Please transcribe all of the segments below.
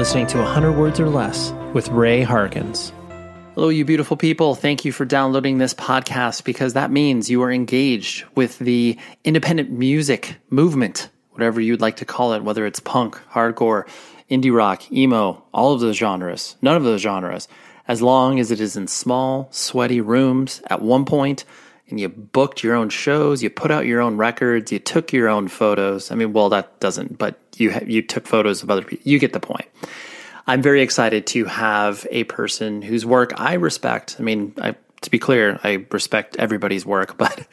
listening to 100 Words or Less with Ray Harkins. Hello, you beautiful people. Thank you for downloading this podcast because that means you are engaged with the independent music movement, whatever you'd like to call it, whether it's punk, hardcore, indie rock, emo, all of those genres, none of those genres, as long as it is in small, sweaty rooms at one point and you booked your own shows, you put out your own records, you took your own photos. I mean, well, that doesn't, but you ha- you took photos of other people. You get the point. I'm very excited to have a person whose work I respect. I mean, I, to be clear, I respect everybody's work, but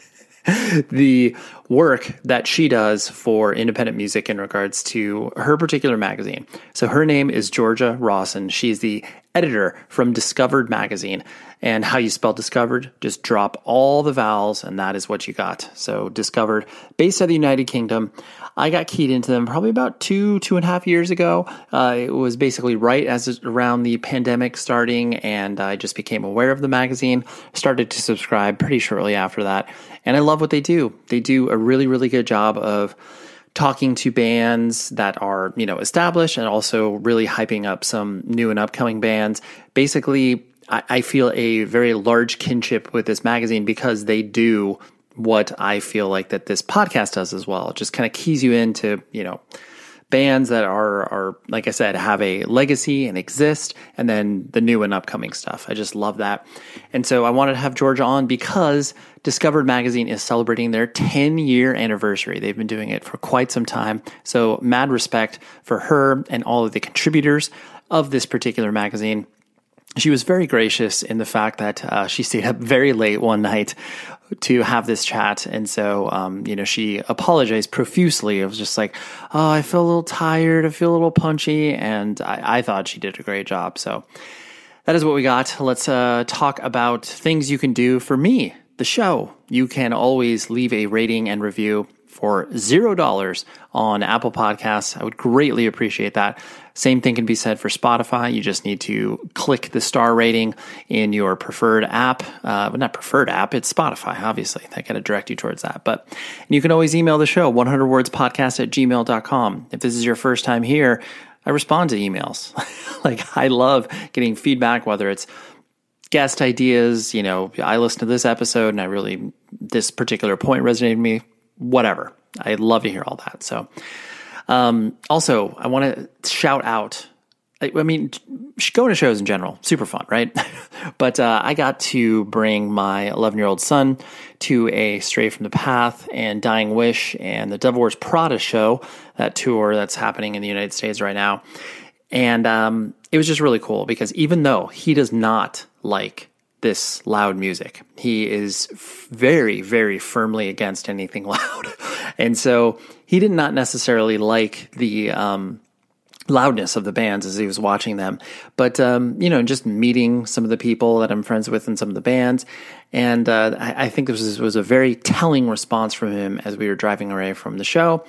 the work that she does for independent music in regards to her particular magazine. So her name is Georgia Rawson. She's the editor from Discovered Magazine. And how you spell discovered, just drop all the vowels, and that is what you got. So, discovered, based out of the United Kingdom. I got keyed into them probably about two, two and a half years ago. Uh, it was basically right as around the pandemic starting, and I just became aware of the magazine. Started to subscribe pretty shortly after that. And I love what they do. They do a really, really good job of talking to bands that are, you know, established and also really hyping up some new and upcoming bands. Basically, I, I feel a very large kinship with this magazine because they do what I feel like that this podcast does as well. It just kind of keys you into, you know, bands that are are like I said have a legacy and exist, and then the new and upcoming stuff. I just love that, and so I wanted to have Georgia on because Discovered Magazine is celebrating their 10 year anniversary. They've been doing it for quite some time, so mad respect for her and all of the contributors of this particular magazine she was very gracious in the fact that uh, she stayed up very late one night to have this chat. And so, um, you know, she apologized profusely. It was just like, oh, I feel a little tired. I feel a little punchy. And I, I thought she did a great job. So that is what we got. Let's uh, talk about things you can do for me, the show. You can always leave a rating and review for zero dollars on Apple Podcasts. I would greatly appreciate that. Same thing can be said for Spotify. You just need to click the star rating in your preferred app. Uh, not preferred app, it's Spotify, obviously. That kind of direct you towards that. But you can always email the show, 100wordspodcast at gmail.com. If this is your first time here, I respond to emails. like, I love getting feedback, whether it's guest ideas, you know, I listened to this episode and I really, this particular point resonated with me, whatever. I'd love to hear all that. So, um, also, I want to shout out. I, mean, going to shows in general, super fun, right? but uh, I got to bring my 11 year old son to a Stray from the Path and Dying Wish and the Devil Wears Prada show, that tour that's happening in the United States right now. And um, it was just really cool because even though he does not like this loud music. He is very, very firmly against anything loud. and so he did not necessarily like the, um, loudness of the bands as he was watching them. But, um, you know, just meeting some of the people that I'm friends with in some of the bands. And uh, I, I, think this was, was, a very telling response from him as we were driving away from the show.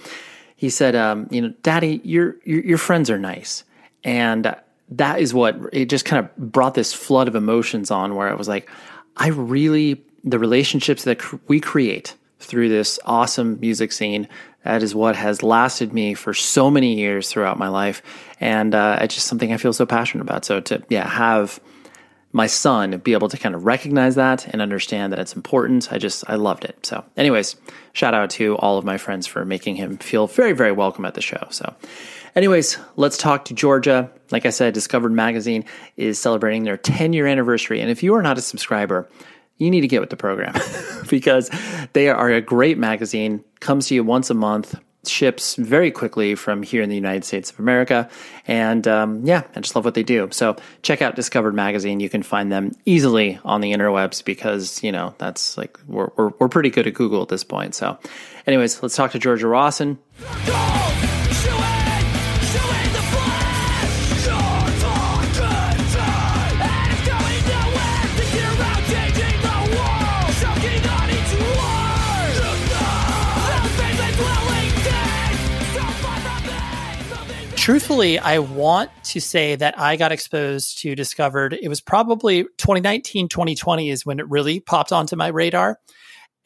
He said, um, you know, Daddy, your, your, your friends are nice. And that is what it just kind of brought this flood of emotions on where I was like, I really, the relationships that we create through this awesome music scene. That is what has lasted me for so many years throughout my life, and uh, it's just something I feel so passionate about. So to yeah have my son be able to kind of recognize that and understand that it's important, I just I loved it. So, anyways, shout out to all of my friends for making him feel very very welcome at the show. So. Anyways, let's talk to Georgia. Like I said, Discovered Magazine is celebrating their 10 year anniversary. And if you are not a subscriber, you need to get with the program because they are a great magazine, comes to you once a month, ships very quickly from here in the United States of America. And um, yeah, I just love what they do. So check out Discovered Magazine. You can find them easily on the interwebs because, you know, that's like, we're, we're, we're pretty good at Google at this point. So, anyways, let's talk to Georgia Rawson. Truthfully, I want to say that I got exposed to Discovered. It was probably 2019, 2020 is when it really popped onto my radar.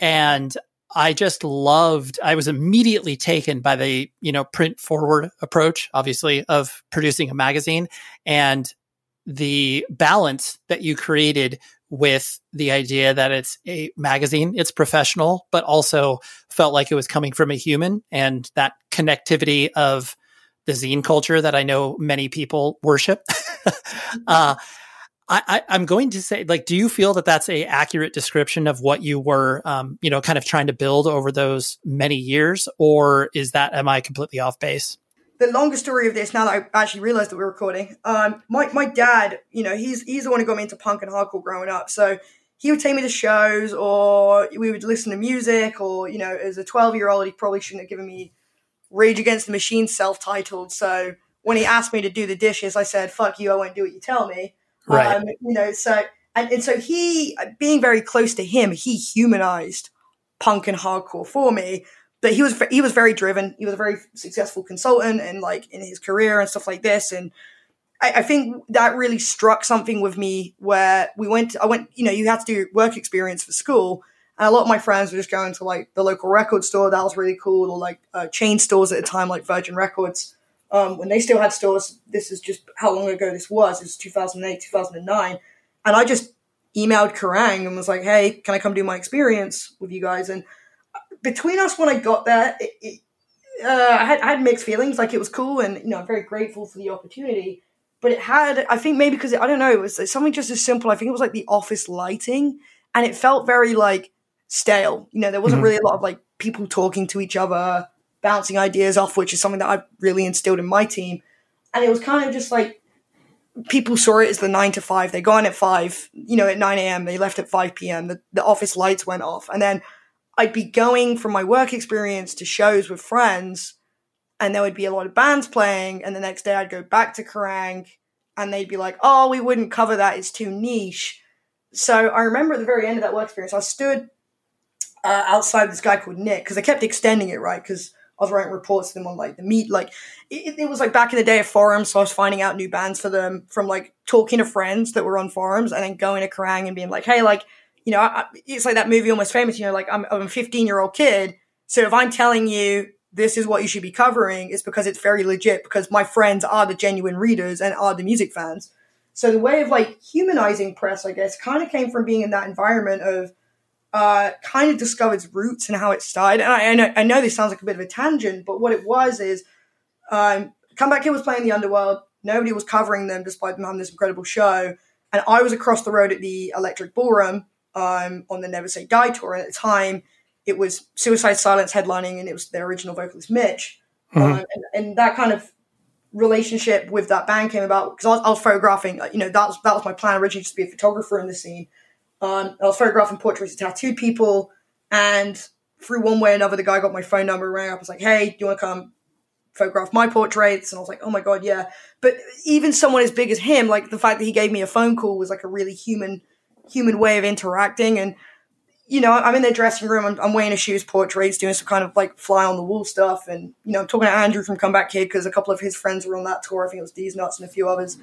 And I just loved, I was immediately taken by the, you know, print forward approach, obviously, of producing a magazine and the balance that you created with the idea that it's a magazine, it's professional, but also felt like it was coming from a human and that connectivity of the zine culture that I know many people worship. uh, I, am going to say, like, do you feel that that's a accurate description of what you were, um, you know, kind of trying to build over those many years, or is that am I completely off base? The longer story of this, now that I actually realized that we are recording, um, my my dad, you know, he's he's the one who got me into punk and hardcore growing up, so he would take me to shows, or we would listen to music, or you know, as a twelve year old, he probably shouldn't have given me Rage Against the Machine self titled. So when he asked me to do the dishes, I said, fuck you, I won't do what you tell me. Right. Um, you know, so, and, and so he, being very close to him, he humanized punk and hardcore for me. But he was he was very driven. He was a very successful consultant and like in his career and stuff like this. And I, I think that really struck something with me where we went. I went. You know, you had to do work experience for school, and a lot of my friends were just going to like the local record store. That was really cool. Or like uh, chain stores at the time, like Virgin Records. Um, when they still had stores, this is just how long ago this was. It was 2008, 2009. And I just emailed Kerrang and was like, hey, can I come do my experience with you guys? And between us, when I got there, it, it, uh, I, had, I had mixed feelings. Like it was cool and, you know, I'm very grateful for the opportunity. But it had, I think maybe because, I don't know, it was something just as simple. I think it was like the office lighting. And it felt very like stale. You know, there wasn't mm-hmm. really a lot of like people talking to each other, bouncing ideas off, which is something that I've really instilled in my team. And it was kind of just like people saw it as the nine to five. They go on at five, you know, at 9 a.m., they left at 5 p.m., the, the office lights went off. And then I'd be going from my work experience to shows with friends, and there would be a lot of bands playing. And the next day I'd go back to Kerrang, and they'd be like, oh, we wouldn't cover that, it's too niche. So I remember at the very end of that work experience, I stood uh, outside this guy called Nick because I kept extending it, right? Because I was writing reports to them on like the meet, like it, it, was like back in the day of forums, so I was finding out new bands for them from like talking to friends that were on forums and then going to Kerrang and being like, hey, like you know, I, it's like that movie Almost Famous. You know, like I'm, I'm a 15 year old kid, so if I'm telling you this is what you should be covering, it's because it's very legit because my friends are the genuine readers and are the music fans. So the way of like humanizing press, I guess, kind of came from being in that environment of uh, kind of discovered its roots and how it started. And I, I, know, I know this sounds like a bit of a tangent, but what it was is um, Comeback Kid was playing the Underworld. Nobody was covering them despite them having this incredible show. And I was across the road at the Electric Ballroom um, on the Never Say Die tour. And at the time, it was Suicide Silence headlining, and it was their original vocalist, Mitch. Mm-hmm. Um, and, and, that kind of relationship with that band came about because I was, I was photographing. You know, that was that was my plan originally, just to be a photographer in the scene. Um, I was photographing portraits of tattooed people, and through one way or another, the guy got my phone number, rang up, was like, "Hey, do you want to come photograph my portraits, and I was like, oh my god, yeah. But even someone as big as him, like the fact that he gave me a phone call was like a really human human way of interacting. And you know, I'm in their dressing room, I'm, I'm weighing his shoes, portraits, doing some kind of like fly on the wall stuff, and you know, I'm talking to Andrew from Comeback Kid because a couple of his friends were on that tour. I think it was Deez Nuts and a few others.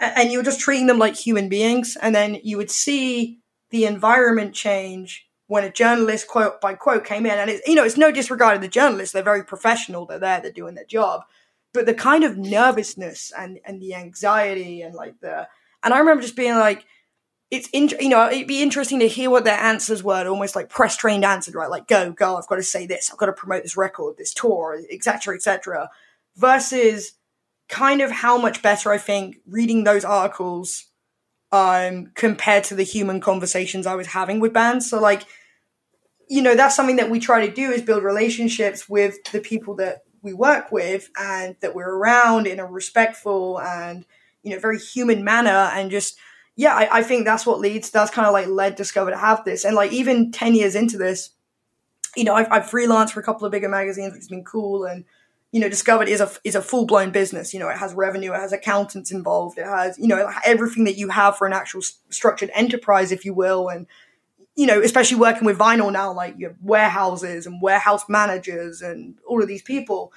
And you were just treating them like human beings, and then you would see the environment change when a journalist quote by quote came in and it's you know it's no disregard of the journalists they're very professional they're there they're doing their job but the kind of nervousness and and the anxiety and like the and i remember just being like it's in, you know it'd be interesting to hear what their answers were almost like press trained answered right? Like go go i've got to say this i've got to promote this record this tour etc etc versus kind of how much better i think reading those articles um compared to the human conversations i was having with bands. So like you know that's something that we try to do is build relationships with the people that we work with and that we're around in a respectful and you know very human manner and just yeah I, I think that's what leads that's kind of like led discover to have this. And like even 10 years into this you know I've, I've freelanced for a couple of bigger magazines which has been cool and you know discovered is a is a full blown business you know it has revenue it has accountants involved it has you know everything that you have for an actual structured enterprise if you will and you know, especially working with vinyl now, like your warehouses and warehouse managers and all of these people.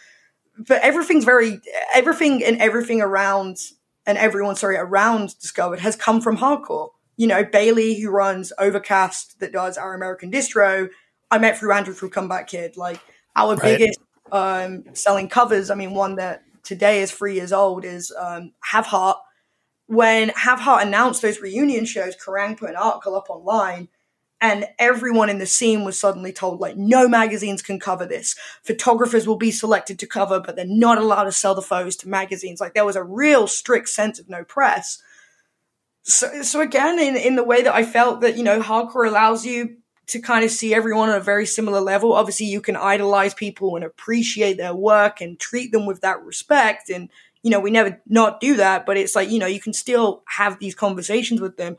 But everything's very, everything and everything around and everyone, sorry, around Discovered has come from hardcore. You know, Bailey, who runs Overcast, that does our American distro, I met through Andrew through Comeback Kid. Like our right. biggest um, selling covers, I mean, one that today is three years old is um, Have Heart. When Have Heart announced those reunion shows, Kerrang! put an article up online and everyone in the scene was suddenly told like no magazines can cover this. Photographers will be selected to cover but they're not allowed to sell the photos to magazines. Like there was a real strict sense of no press. So so again in in the way that i felt that you know hardcore allows you to kind of see everyone on a very similar level obviously you can idolize people and appreciate their work and treat them with that respect and you know we never not do that but it's like you know you can still have these conversations with them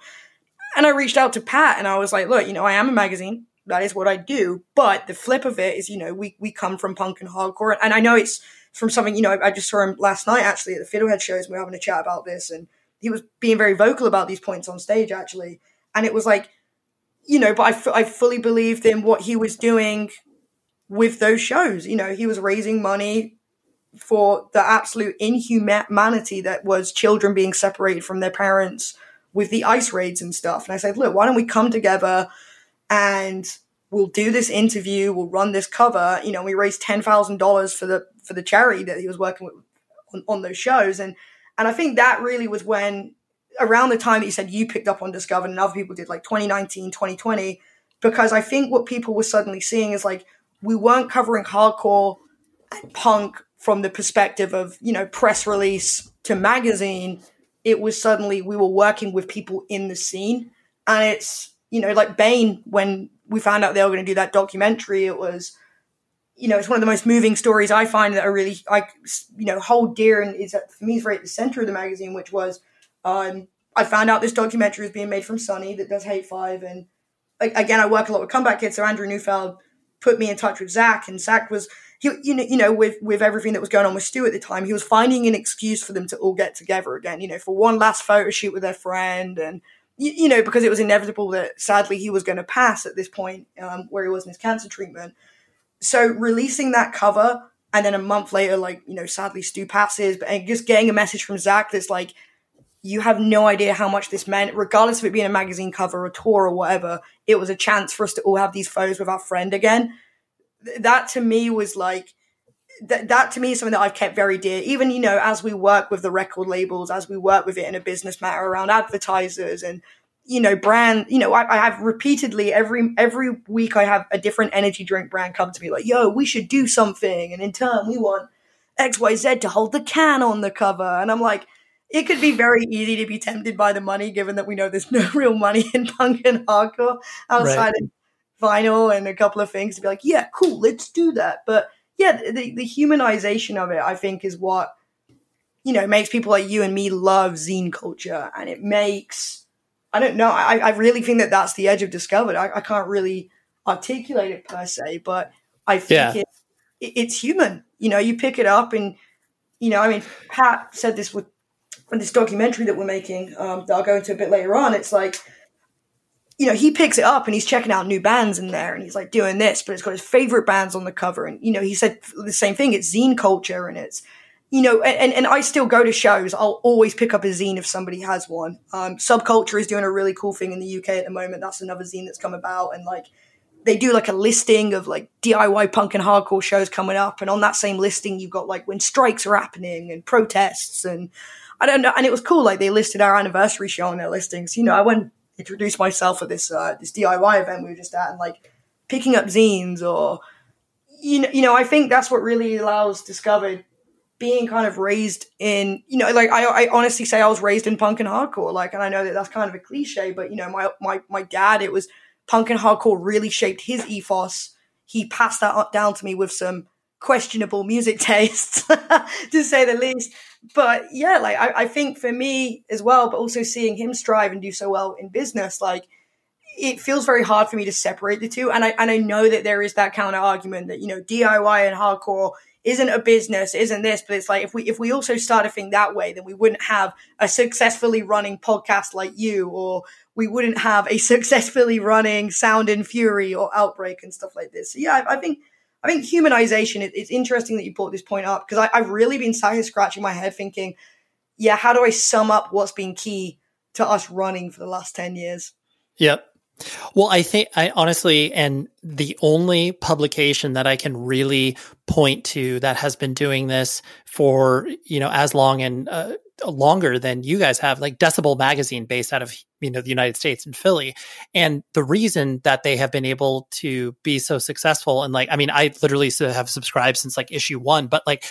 and I reached out to Pat and I was like, look, you know, I am a magazine. That is what I do. But the flip of it is, you know, we, we come from punk and hardcore. And I know it's from something, you know, I just saw him last night actually at the Fiddlehead shows. Were having a chat about this. And he was being very vocal about these points on stage actually. And it was like, you know, but I, f- I fully believed in what he was doing with those shows. You know, he was raising money for the absolute inhumanity that was children being separated from their parents with the ice raids and stuff. And I said, look, why don't we come together and we'll do this interview, we'll run this cover. You know, we raised ten thousand dollars for the for the charity that he was working with on, on, those shows. And and I think that really was when around the time that you said you picked up on Discovered and other people did like 2019, 2020, because I think what people were suddenly seeing is like we weren't covering hardcore and punk from the perspective of, you know, press release to magazine it was suddenly we were working with people in the scene. And it's, you know, like Bane, when we found out they were going to do that documentary, it was, you know, it's one of the most moving stories I find that are really, like, you know, hold dear and is for me is right at the center of the magazine, which was, um, I found out this documentary is being made from Sunny that does Hate5. And again, I work a lot with comeback kids. So Andrew Neufeld put me in touch with Zach, and Zach was he, you know, you know, with with everything that was going on with Stu at the time, he was finding an excuse for them to all get together again. You know, for one last photo shoot with their friend, and you, you know, because it was inevitable that sadly he was going to pass at this point um, where he was in his cancer treatment. So releasing that cover, and then a month later, like you know, sadly Stu passes, but and just getting a message from Zach that's like. You have no idea how much this meant, regardless of it being a magazine cover, a tour, or whatever. It was a chance for us to all have these photos with our friend again that to me was like that, that to me is something that I've kept very dear. Even, you know, as we work with the record labels, as we work with it in a business matter around advertisers and, you know, brand, you know, I, I, have repeatedly every, every week I have a different energy drink brand come to me like, yo, we should do something. And in turn, we want XYZ to hold the can on the cover. And I'm like, it could be very easy to be tempted by the money, given that we know there's no real money in punk and hardcore outside right. of vinyl and a couple of things to be like, yeah, cool, let's do that. But yeah, the, the humanization of it, I think, is what you know makes people like you and me love zine culture, and it makes I don't know. I, I really think that that's the edge of discovered. I, I can't really articulate it per se, but I think yeah. it, it's human. You know, you pick it up and, you know, I mean, Pat said this with, with this documentary that we're making um, that I'll go into a bit later on. It's like, you know, he picks it up and he's checking out new bands in there and he's like doing this, but it's got his favorite bands on the cover. And, you know, he said the same thing. It's zine culture and it's, you know, and, and I still go to shows. I'll always pick up a zine if somebody has one. Um, Subculture is doing a really cool thing in the UK at the moment. That's another zine that's come about. And like, they do like a listing of like DIY punk and hardcore shows coming up. And on that same listing, you've got like when strikes are happening and protests. And I don't know. And it was cool. Like they listed our anniversary show on their listings. You know, I went, introduce myself at this uh, this DIY event we were just at, and like picking up zines or you know, you know, I think that's what really allows Discovered being kind of raised in, you know, like I, I honestly say I was raised in punk and hardcore, like, and I know that that's kind of a cliche, but you know, my my my dad, it was punk and hardcore really shaped his ethos. He passed that down to me with some questionable music tastes, to say the least. But yeah, like I, I think for me as well, but also seeing him strive and do so well in business, like it feels very hard for me to separate the two. And I and I know that there is that counter argument that, you know, DIY and hardcore isn't a business, isn't this, but it's like if we if we also start a thing that way, then we wouldn't have a successfully running podcast like you, or we wouldn't have a successfully running Sound and Fury or Outbreak and stuff like this. So yeah, I, I think I think humanization, it, it's interesting that you brought this point up because I've really been sat here scratching my head thinking, yeah, how do I sum up what's been key to us running for the last 10 years? Yep. Well, I think I honestly, and the only publication that I can really point to that has been doing this for, you know, as long and uh, longer than you guys have, like Decibel Magazine, based out of you know the United States and Philly. And the reason that they have been able to be so successful, and like, I mean, I literally have subscribed since like issue one, but like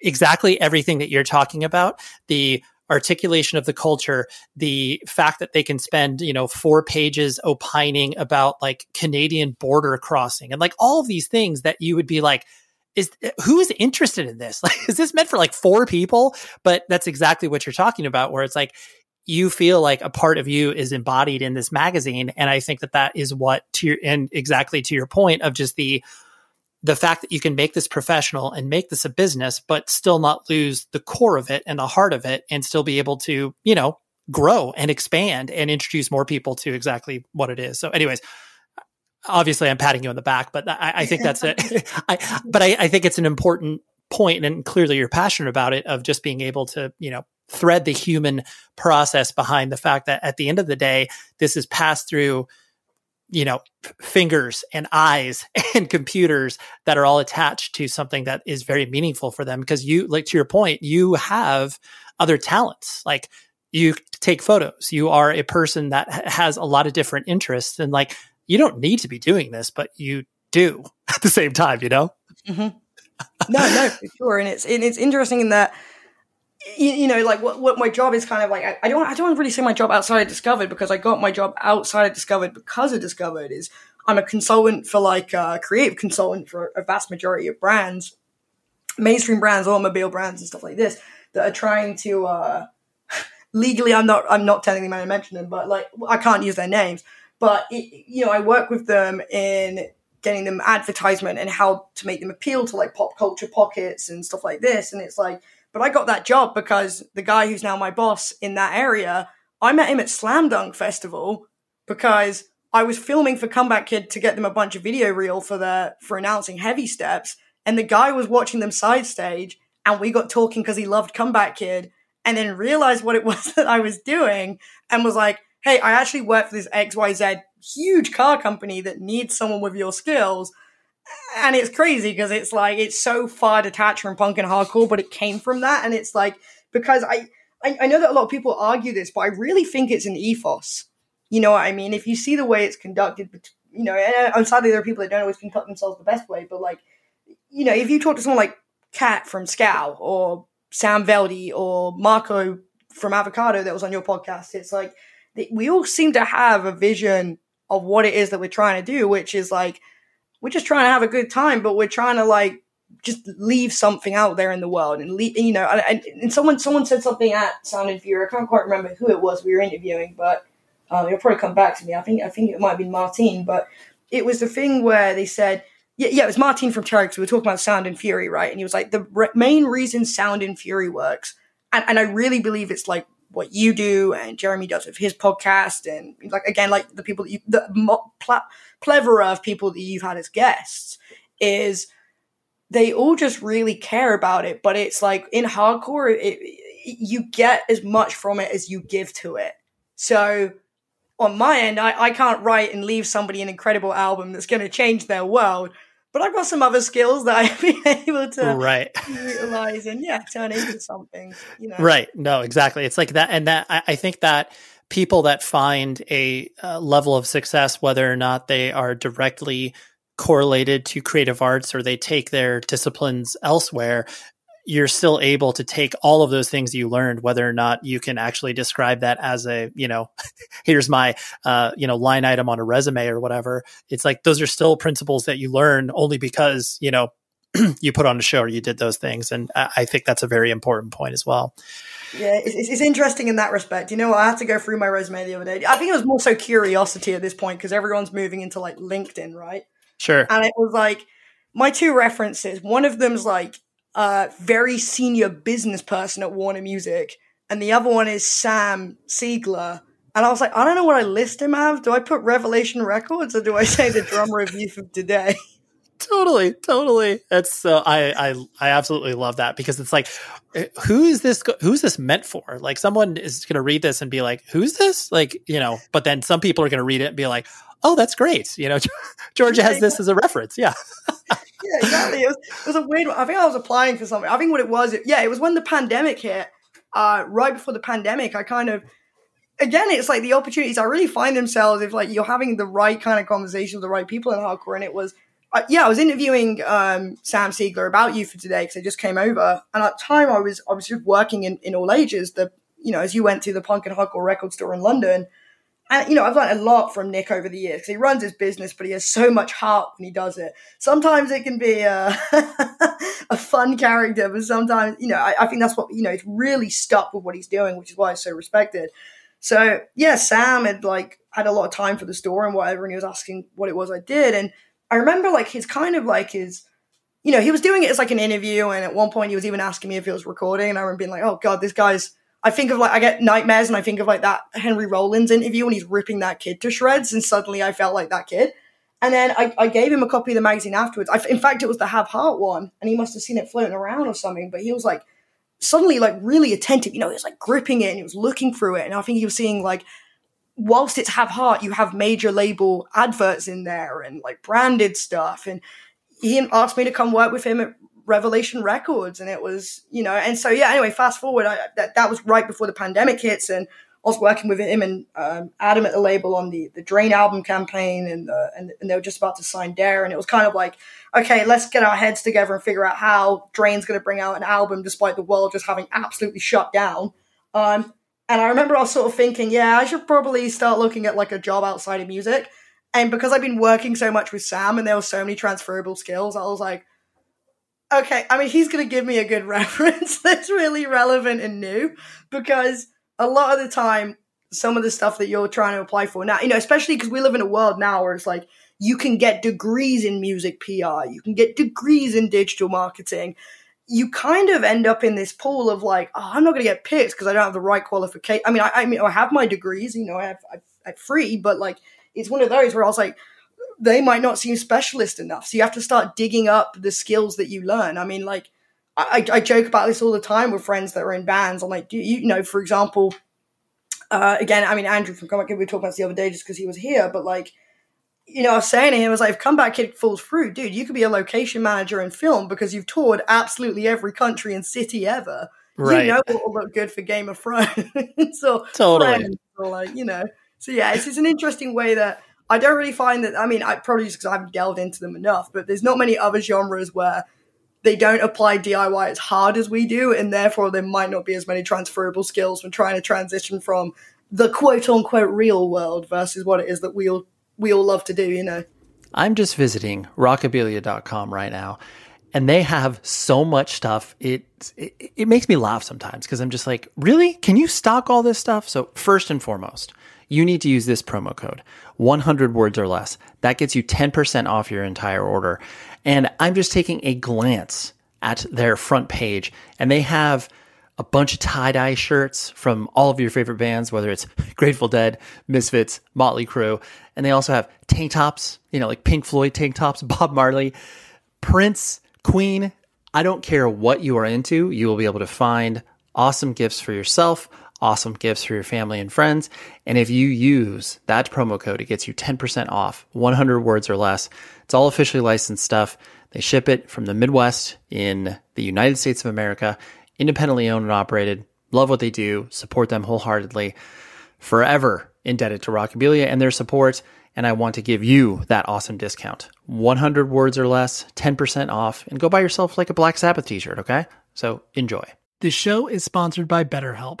exactly everything that you're talking about, the articulation of the culture, the fact that they can spend, you know, four pages opining about like Canadian border crossing and like all these things that you would be like, is who is interested in this? Like, is this meant for like four people? But that's exactly what you're talking about, where it's like you feel like a part of you is embodied in this magazine, and I think that that is what to your and exactly to your point of just the the fact that you can make this professional and make this a business, but still not lose the core of it and the heart of it, and still be able to you know grow and expand and introduce more people to exactly what it is. So, anyways, obviously I'm patting you on the back, but I, I think that's it. I, but I, I think it's an important point, and clearly you're passionate about it of just being able to, you know, thread the human process behind the fact that at the end of the day, this is passed through, you know, fingers and eyes and computers that are all attached to something that is very meaningful for them. Because you, like to your point, you have other talents. Like you take photos. You are a person that has a lot of different interests, and like you don't need to be doing this, but you do at the same time, you know? Mm-hmm. No, no, for sure. And it's, and it's interesting in that, you, you, know, like what, what my job is kind of like, I, I don't, I don't really say my job outside of Discovered because I got my job outside of Discovered because of Discovered is I'm a consultant for like a uh, creative consultant for a vast majority of brands, mainstream brands, automobile brands and stuff like this that are trying to, uh, legally, I'm not, I'm not telling them how to mention them, but like, I can't use their names but it, you know, I work with them in getting them advertisement and how to make them appeal to like pop culture pockets and stuff like this. And it's like, but I got that job because the guy who's now my boss in that area, I met him at Slam Dunk Festival because I was filming for Comeback Kid to get them a bunch of video reel for the for announcing Heavy Steps, and the guy was watching them side stage, and we got talking because he loved Comeback Kid, and then realized what it was that I was doing, and was like, hey, I actually work for this XYZ huge car company that needs someone with your skills. And it's crazy because it's like, it's so far detached from punk and hardcore, but it came from that. And it's like, because I, I, I know that a lot of people argue this, but I really think it's an ethos. You know what I mean? If you see the way it's conducted, you know, uh, and sadly there are people that don't always conduct themselves the best way, but like, you know, if you talk to someone like Kat from Scowl or Sam Velde or Marco from Avocado that was on your podcast, it's like we all seem to have a vision of what it is that we're trying to do, which is like we're just trying to have a good time, but we're trying to like just leave something out there in the world and leave, you know. And, and someone someone said something at Sound and Fury. I can't quite remember who it was we were interviewing, but um, it'll probably come back to me. I think I think it might have been Martine, but it was the thing where they said yeah, yeah, it was Martin from Terry because we were talking about Sound and Fury, right? And he was like, the re- main reason Sound and Fury works, and, and I really believe it's like what you do and Jeremy does with his podcast, and like again, like the people that you, the mo- pl- plethora of people that you've had as guests, is they all just really care about it. But it's like in hardcore, it, you get as much from it as you give to it. So on my end, I, I can't write and leave somebody an incredible album that's going to change their world. But I've got some other skills that I've been able to right. utilize and yeah, turn into something. You know, right? No, exactly. It's like that, and that I, I think that people that find a uh, level of success, whether or not they are directly correlated to creative arts or they take their disciplines elsewhere, you're still able to take all of those things you learned, whether or not you can actually describe that as a, you know, here's my, uh, you know, line item on a resume or whatever. It's like those are still principles that you learn only because, you know, you put on a show or you did those things. And I, I think that's a very important point as well. Yeah, it's, it's, interesting in that respect. You know, I had to go through my resume the other day. I think it was more so curiosity at this point because everyone's moving into like LinkedIn, right? Sure. And it was like my two references. One of them's like uh, very senior business person at Warner Music, and the other one is Sam Siegler. And I was like, I don't know what I list him as. Do I put Revelation Records or do I say the drummer of Youth of Today? totally totally that's so I, I i absolutely love that because it's like eh, who is this who's this meant for like someone is going to read this and be like who's this like you know but then some people are going to read it and be like oh that's great you know georgia has this as a reference yeah yeah, exactly. It was, it was a weird one. I think I was applying for something. I think what it was, it, yeah, it was when the pandemic hit. Uh, right before the pandemic, I kind of, again, it's like the opportunities I really find themselves if like you're having the right kind of conversation with the right people in hardcore. And it was, uh, yeah, I was interviewing um, Sam Siegler about Youth of Today because I just came over, and at the time I was I was working in in all ages. The you know as you went to the punk and hardcore record store in London, and you know, I've learned a lot from Nick over the years because he runs his business, but he has so much heart when he does it. Sometimes it can be a, a fun character, but sometimes, you know, I, I, think that's what you know. He's really stuck with what he's doing, which is why he's so respected. So yeah, Sam had like had a lot of time for the store and whatever, and he was asking what it was I did, and I remember like his kind of like his. You know, he was doing it as like an interview, and at one point he was even asking me if he was recording, and I remember being like, "Oh God, this guy's I think of like I get nightmares and I think of like that Henry Rollins interview when he's ripping that kid to shreds, and suddenly I felt like that kid. And then I, I gave him a copy of the magazine afterwards. I, in fact, it was the Have Heart one, and he must have seen it floating around or something. But he was like suddenly like really attentive. You know, he was like gripping it and he was looking through it, and I think he was seeing like whilst it's Have Heart, you have major label adverts in there and like branded stuff. And he asked me to come work with him at Revelation Records, and it was you know, and so yeah. Anyway, fast forward, I, that that was right before the pandemic hits, and I was working with him and um, Adam at the label on the the Drain album campaign, and, uh, and and they were just about to sign Dare, and it was kind of like, okay, let's get our heads together and figure out how Drain's going to bring out an album despite the world just having absolutely shut down. Um, and I remember I was sort of thinking, yeah, I should probably start looking at like a job outside of music. And because I've been working so much with Sam and there were so many transferable skills, I was like, okay, I mean, he's going to give me a good reference that's really relevant and new because a lot of the time, some of the stuff that you're trying to apply for now, you know, especially because we live in a world now where it's like you can get degrees in music PR, you can get degrees in digital marketing. You kind of end up in this pool of like, oh, I'm not going to get picked because I don't have the right qualification. I mean, I, I mean, I have my degrees, you know, I have, I, I have free, but like, it's one of those where I was like, they might not seem specialist enough. So you have to start digging up the skills that you learn. I mean, like, I, I joke about this all the time with friends that are in bands. I'm like, you, you know, for example, uh, again, I mean, Andrew from Comeback Kid, we were talking about this the other day just because he was here, but like, you know, I was saying to him, I was like, if Comeback Kid falls through, dude, you could be a location manager in film because you've toured absolutely every country and city ever. Right. You know what will look good for Game of Thrones. so, totally. Or like, you know, so yeah, it's just an interesting way that I don't really find that. I mean, I probably just because I haven't delved into them enough, but there's not many other genres where they don't apply DIY as hard as we do, and therefore there might not be as many transferable skills when trying to transition from the quote unquote real world versus what it is that we all we all love to do. You know. I'm just visiting rockabilia.com right now and they have so much stuff. It, it, it makes me laugh sometimes because I'm just like, really? Can you stock all this stuff? So first and foremost, you need to use this promo code 100 words or less. That gets you 10% off your entire order. And I'm just taking a glance at their front page, and they have a bunch of tie dye shirts from all of your favorite bands, whether it's Grateful Dead, Misfits, Motley Crue. And they also have tank tops, you know, like Pink Floyd tank tops, Bob Marley, Prince, Queen. I don't care what you are into, you will be able to find awesome gifts for yourself, awesome gifts for your family and friends. And if you use that promo code, it gets you 10% off, 100 words or less. It's all officially licensed stuff. They ship it from the Midwest in the United States of America independently owned and operated. Love what they do, support them wholeheartedly. Forever indebted to Rockabilia and their support. And I want to give you that awesome discount 100 words or less, 10% off, and go buy yourself like a Black Sabbath t shirt, okay? So enjoy. The show is sponsored by BetterHelp.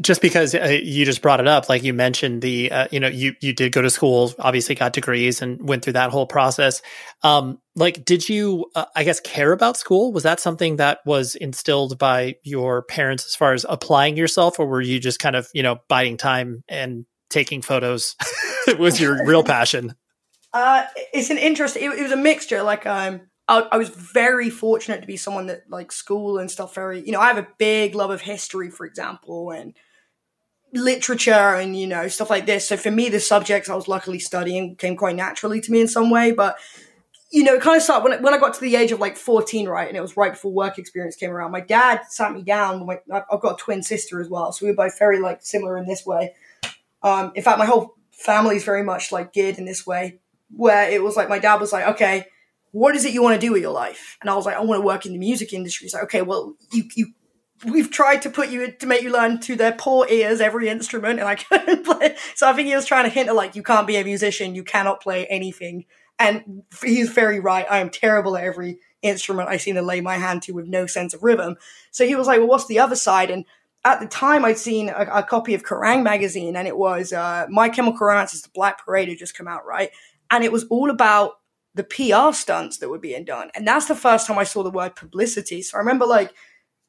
just because uh, you just brought it up, like you mentioned the, uh, you know, you you did go to school, obviously got degrees and went through that whole process. Um, like, did you, uh, I guess, care about school? Was that something that was instilled by your parents as far as applying yourself, or were you just kind of, you know, biding time and taking photos? was your real passion. Uh, it's an interest. It, it was a mixture. Like, um, I, was very fortunate to be someone that like school and stuff. Very, you know, I have a big love of history, for example, and literature and you know stuff like this. So for me, the subjects I was luckily studying came quite naturally to me in some way. But you know, it kind of started when, when I got to the age of like 14, right? And it was right before work experience came around. My dad sat me down. My, I've got a twin sister as well. So we were both very like similar in this way. Um, in fact, my whole family is very much like geared in this way, where it was like my dad was like, okay, what is it you want to do with your life? And I was like, I want to work in the music industry. He's like, okay, well, you, you, we've tried to put you to make you learn to their poor ears every instrument, and I couldn't play. So I think he was trying to hint at like, you can't be a musician, you cannot play anything. And he's very right. I am terrible at every instrument I seem to lay my hand to with no sense of rhythm. So he was like, well, what's the other side? And at the time, I'd seen a, a copy of Kerrang magazine, and it was uh, My Chemical Romance's The Black Parade had just come out, right? And it was all about the PR stunts that were being done. And that's the first time I saw the word publicity. So I remember like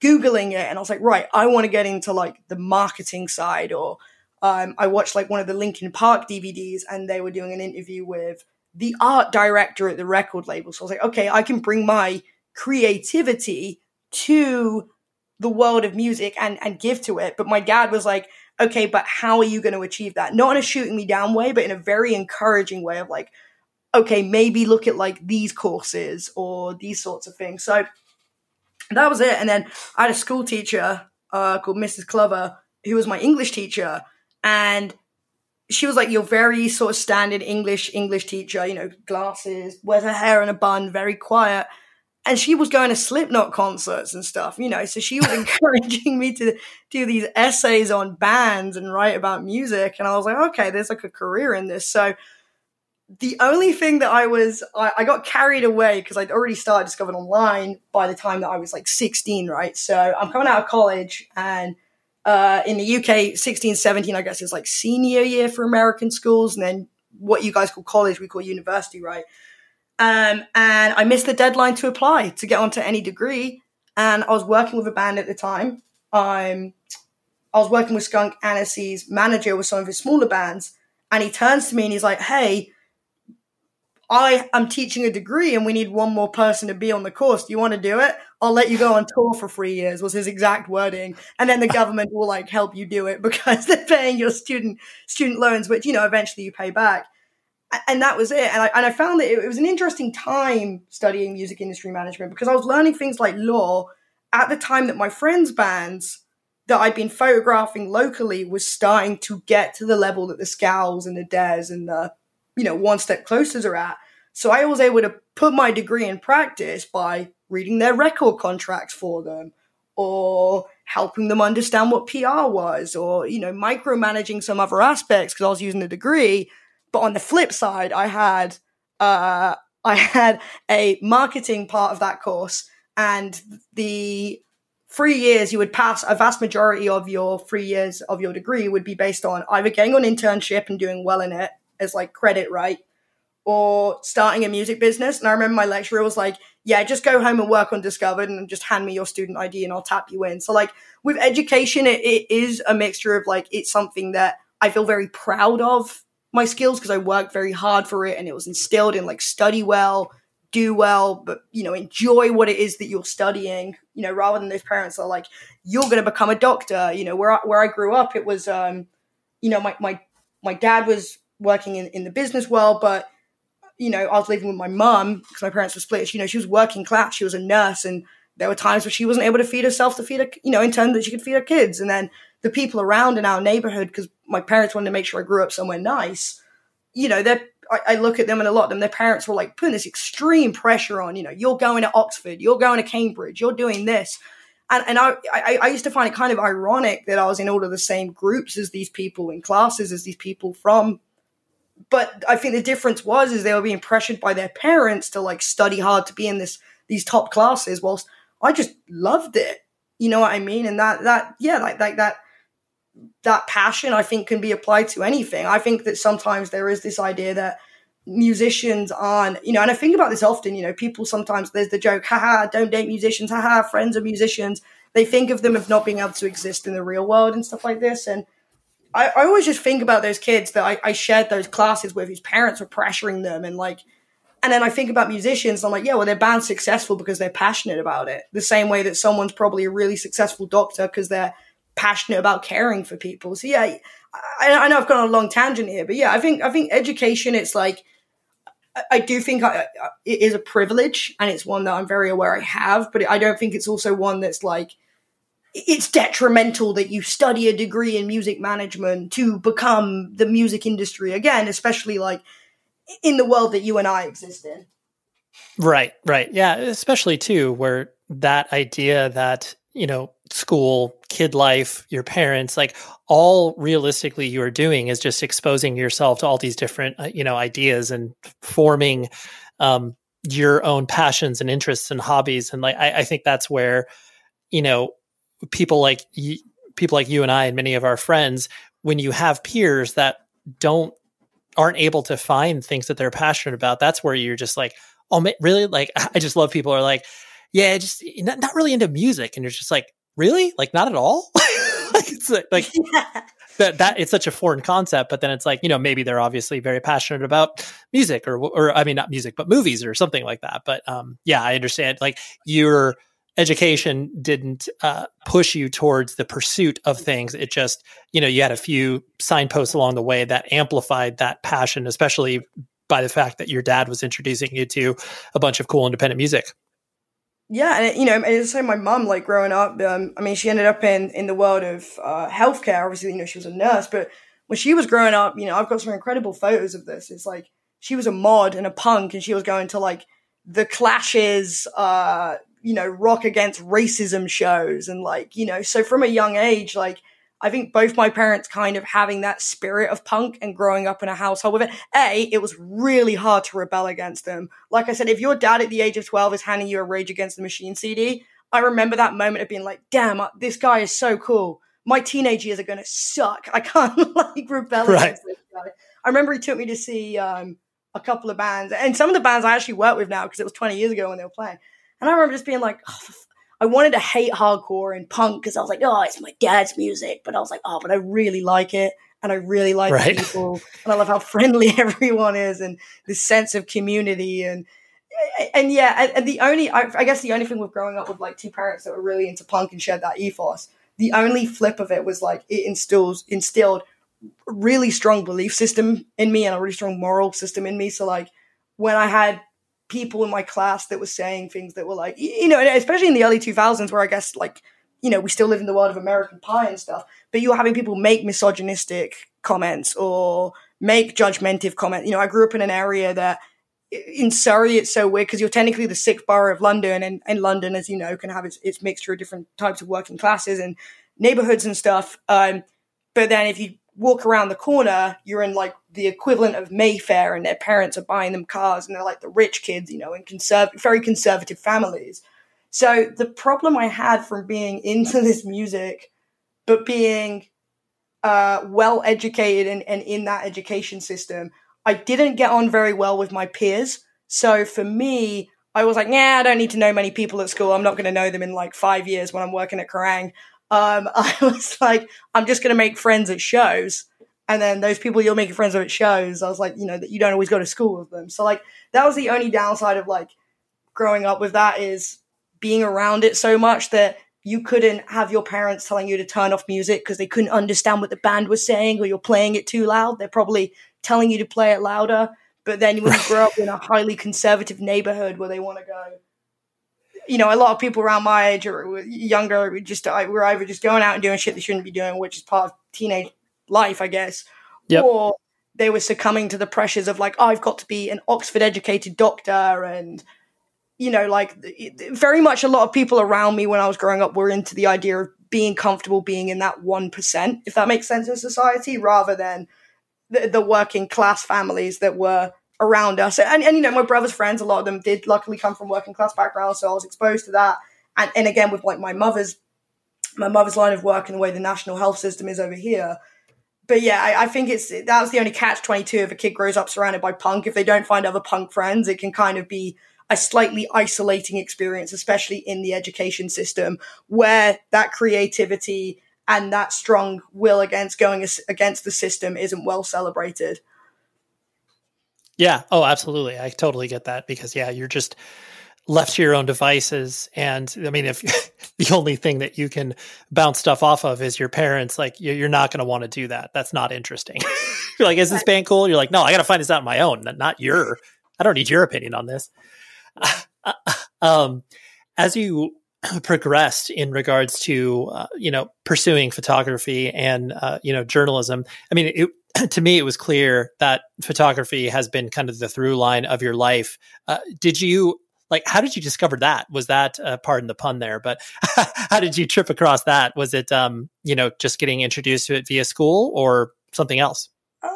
Googling it and I was like, right, I want to get into like the marketing side. Or um, I watched like one of the Linkin Park DVDs and they were doing an interview with the art director at the record label. So I was like, okay, I can bring my creativity to the world of music and, and give to it. But my dad was like, okay, but how are you going to achieve that? Not in a shooting me down way, but in a very encouraging way of like, okay, maybe look at like these courses or these sorts of things. So that was it. And then I had a school teacher uh, called Mrs. Clover who was my English teacher. And she was like your very sort of standard English English teacher, you know, glasses, wears her hair in a bun, very quiet. And she was going to Slipknot concerts and stuff, you know. So she was encouraging me to do these essays on bands and write about music. And I was like, okay, there's like a career in this. So the only thing that I was, I, I got carried away because I'd already started discovering online by the time that I was like 16, right? So I'm coming out of college and uh, in the UK, 16, 17, I guess is like senior year for American schools. And then what you guys call college, we call university, right? Um, and I missed the deadline to apply to get onto any degree. And I was working with a band at the time. Um, I was working with Skunk Anansie's manager with some of his smaller bands. And he turns to me and he's like, Hey, I am teaching a degree and we need one more person to be on the course. Do you want to do it? I'll let you go on tour for three years was his exact wording. And then the government will like help you do it because they're paying your student student loans, which, you know, eventually you pay back. And that was it. And I, and I found that it was an interesting time studying music industry management because I was learning things like law at the time that my friends' bands that I'd been photographing locally was starting to get to the level that the Scowls and the Dares and the, you know, One Step Closers are at. So I was able to put my degree in practice by reading their record contracts for them or helping them understand what PR was or, you know, micromanaging some other aspects because I was using the degree. But on the flip side, I had, uh, I had a marketing part of that course and the three years you would pass a vast majority of your three years of your degree would be based on either getting an internship and doing well in it as like credit, right? Or starting a music business. And I remember my lecturer was like, yeah, just go home and work on Discovered and just hand me your student ID and I'll tap you in. So like with education, it, it is a mixture of like, it's something that I feel very proud of my skills because I worked very hard for it and it was instilled in like study well, do well, but you know, enjoy what it is that you're studying. You know, rather than those parents are like, you're going to become a doctor. You know, where I, where I grew up, it was, um, you know, my my my dad was working in in the business world, but you know, I was living with my mum because my parents were split. You know, she was working class. She was a nurse, and there were times where she wasn't able to feed herself to feed her, you know, in turn that she could feed her kids. And then the people around in our neighborhood, because my parents wanted to make sure I grew up somewhere nice. You know, they're I, I, look at them and a lot of them, their parents were like putting this extreme pressure on, you know, you're going to Oxford, you're going to Cambridge, you're doing this. And, and I, I, I used to find it kind of ironic that I was in all of the same groups as these people in classes as these people from. But I think the difference was is they were being pressured by their parents to like study hard to be in this these top classes, whilst I just loved it. You know what I mean? And that that yeah, like like that that passion I think can be applied to anything. I think that sometimes there is this idea that musicians aren't, you know, and I think about this often, you know, people sometimes there's the joke, haha, don't date musicians, haha, friends are musicians. They think of them as not being able to exist in the real world and stuff like this. And I, I always just think about those kids that I, I shared those classes with whose parents were pressuring them and like and then I think about musicians, I'm like, yeah, well, their band's successful because they're passionate about it. The same way that someone's probably a really successful doctor because they're passionate about caring for people. So yeah, I, I, know I've gone on a long tangent here, but yeah, I think I think education. It's like I, I do think I, it is a privilege, and it's one that I'm very aware I have. But I don't think it's also one that's like it's detrimental that you study a degree in music management to become the music industry again, especially like in the world that you and I exist in. Right, right. Yeah, especially too where that idea that, you know, school, kid life, your parents, like all realistically you are doing is just exposing yourself to all these different, uh, you know, ideas and forming um, your own passions and interests and hobbies. And like, I, I think that's where, you know, people like y- people like you and I and many of our friends, when you have peers that don't aren't able to find things that they're passionate about, that's where you're just like, oh, really? Like, I just love people are like, yeah, just not, not really into music, and you're just like, really? Like not at all? like it's like, like yeah. that that it's such a foreign concept, but then it's like, you know, maybe they're obviously very passionate about music or or I mean not music, but movies or something like that. But um yeah, I understand like your education didn't uh, push you towards the pursuit of things. It just, you know, you had a few signposts along the way that amplified that passion, especially by the fact that your dad was introducing you to a bunch of cool independent music yeah, and you know, and it's like my mum, like growing up. Um, I mean, she ended up in in the world of uh, healthcare. Obviously, you know, she was a nurse, but when she was growing up, you know, I've got some incredible photos of this. It's like she was a mod and a punk, and she was going to like the Clashes, uh, you know, rock against racism shows, and like you know, so from a young age, like I think both my parents kind of having that spirit of punk and growing up in a household with it. A, it was really hard to rebel against them. Like I said, if your dad at the age of 12 is handing you a Rage Against the Machine CD, I remember that moment of being like, damn, uh, this guy is so cool. My teenage years are going to suck. I can't like rebel right. against this guy. I remember he took me to see um, a couple of bands, and some of the bands I actually work with now because it was 20 years ago when they were playing. And I remember just being like, oh, I wanted to hate hardcore and punk because I was like, oh, it's my dad's music. But I was like, oh, but I really like it. And I really like right. people. And I love how friendly everyone is and this sense of community. And, eh, and yeah, and, the only, I, I, guess the only thing with growing up with like two parents that were really into punk and shared that ethos, the only flip of it was like it instills, instilled really strong belief system in me and a really strong moral system in me. So like when I had people in my class that were saying things that were like, you know, especially in the early 2000s, where I guess like, you know, we still live in the world of American Pie and stuff, but you were having people make misogynistic comments or make judgmental comments. You know, I grew up in an area that in Surrey, it's so weird because you're technically the sixth borough of London, and, and London, as you know, can have its, its mixture of different types of working classes and neighborhoods and stuff. Um, but then if you walk around the corner, you're in like the equivalent of Mayfair, and their parents are buying them cars, and they're like the rich kids, you know, in conserv- very conservative families. So the problem I had from being into this music, but being uh, well educated and, and in that education system, I didn't get on very well with my peers. So for me, I was like, yeah, I don't need to know many people at school. I'm not going to know them in like five years when I'm working at Kerrang. Um, I was like, I'm just going to make friends at shows. And then those people you're making friends with at shows, I was like, you know, that you don't always go to school with them. So like, that was the only downside of like growing up with that is being around it so much that you couldn't have your parents telling you to turn off music because they couldn't understand what the band was saying or you're playing it too loud. They're probably telling you to play it louder. But then when you grow up in a highly conservative neighborhood where they want to go, you know, a lot of people around my age or younger just we're either just going out and doing shit they shouldn't be doing, which is part of teenage life, I guess, yep. or they were succumbing to the pressures of like, oh, I've got to be an Oxford educated doctor and you know, like very much a lot of people around me when I was growing up were into the idea of being comfortable being in that 1%, if that makes sense in society, rather than the, the working class families that were around us. And, and, you know, my brother's friends, a lot of them did luckily come from working class backgrounds, so I was exposed to that. And, and again, with like my mother's my mother's line of work and the way the national health system is over here. But yeah, I, I think it's that's the only catch twenty two if a kid grows up surrounded by punk. If they don't find other punk friends, it can kind of be a slightly isolating experience, especially in the education system, where that creativity and that strong will against going against the system isn't well celebrated. Yeah. Oh, absolutely. I totally get that because yeah, you're just left to your own devices. And i mean if the only thing that you can bounce stuff off of is your parents like you're not going to want to do that. That's not interesting. You're like is this band cool? You're like no i got to find this out on my own not your i don't need your opinion on this. Um, as you progressed in regards to uh, you know pursuing photography and uh, you know journalism i mean it, to me, it was clear that photography has been kind of the through line of your life. Uh, did you like? How did you discover that? Was that uh, pardon the pun there? But how did you trip across that? Was it um, you know just getting introduced to it via school or something else? Uh,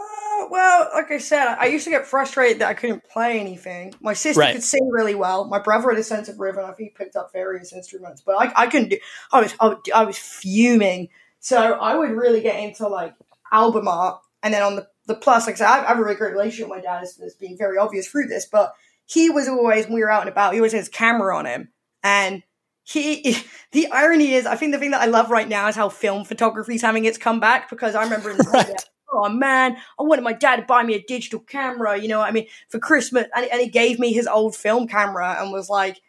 well, like I said, I used to get frustrated that I couldn't play anything. My sister right. could sing really well. My brother had a sense of rhythm. I think he picked up various instruments, but I, I couldn't do. I was I was fuming. So I would really get into like album art and then on the, the plus, like I said, I have a really great relationship with my dad. It's, it's being very obvious through this, but he was always, when we were out and about, he always had his camera on him. And he, the irony is, I think the thing that I love right now is how film photography is having its comeback because I remember in the right. oh man, I wanted my dad to buy me a digital camera, you know what I mean, for Christmas. And, and he gave me his old film camera and was like,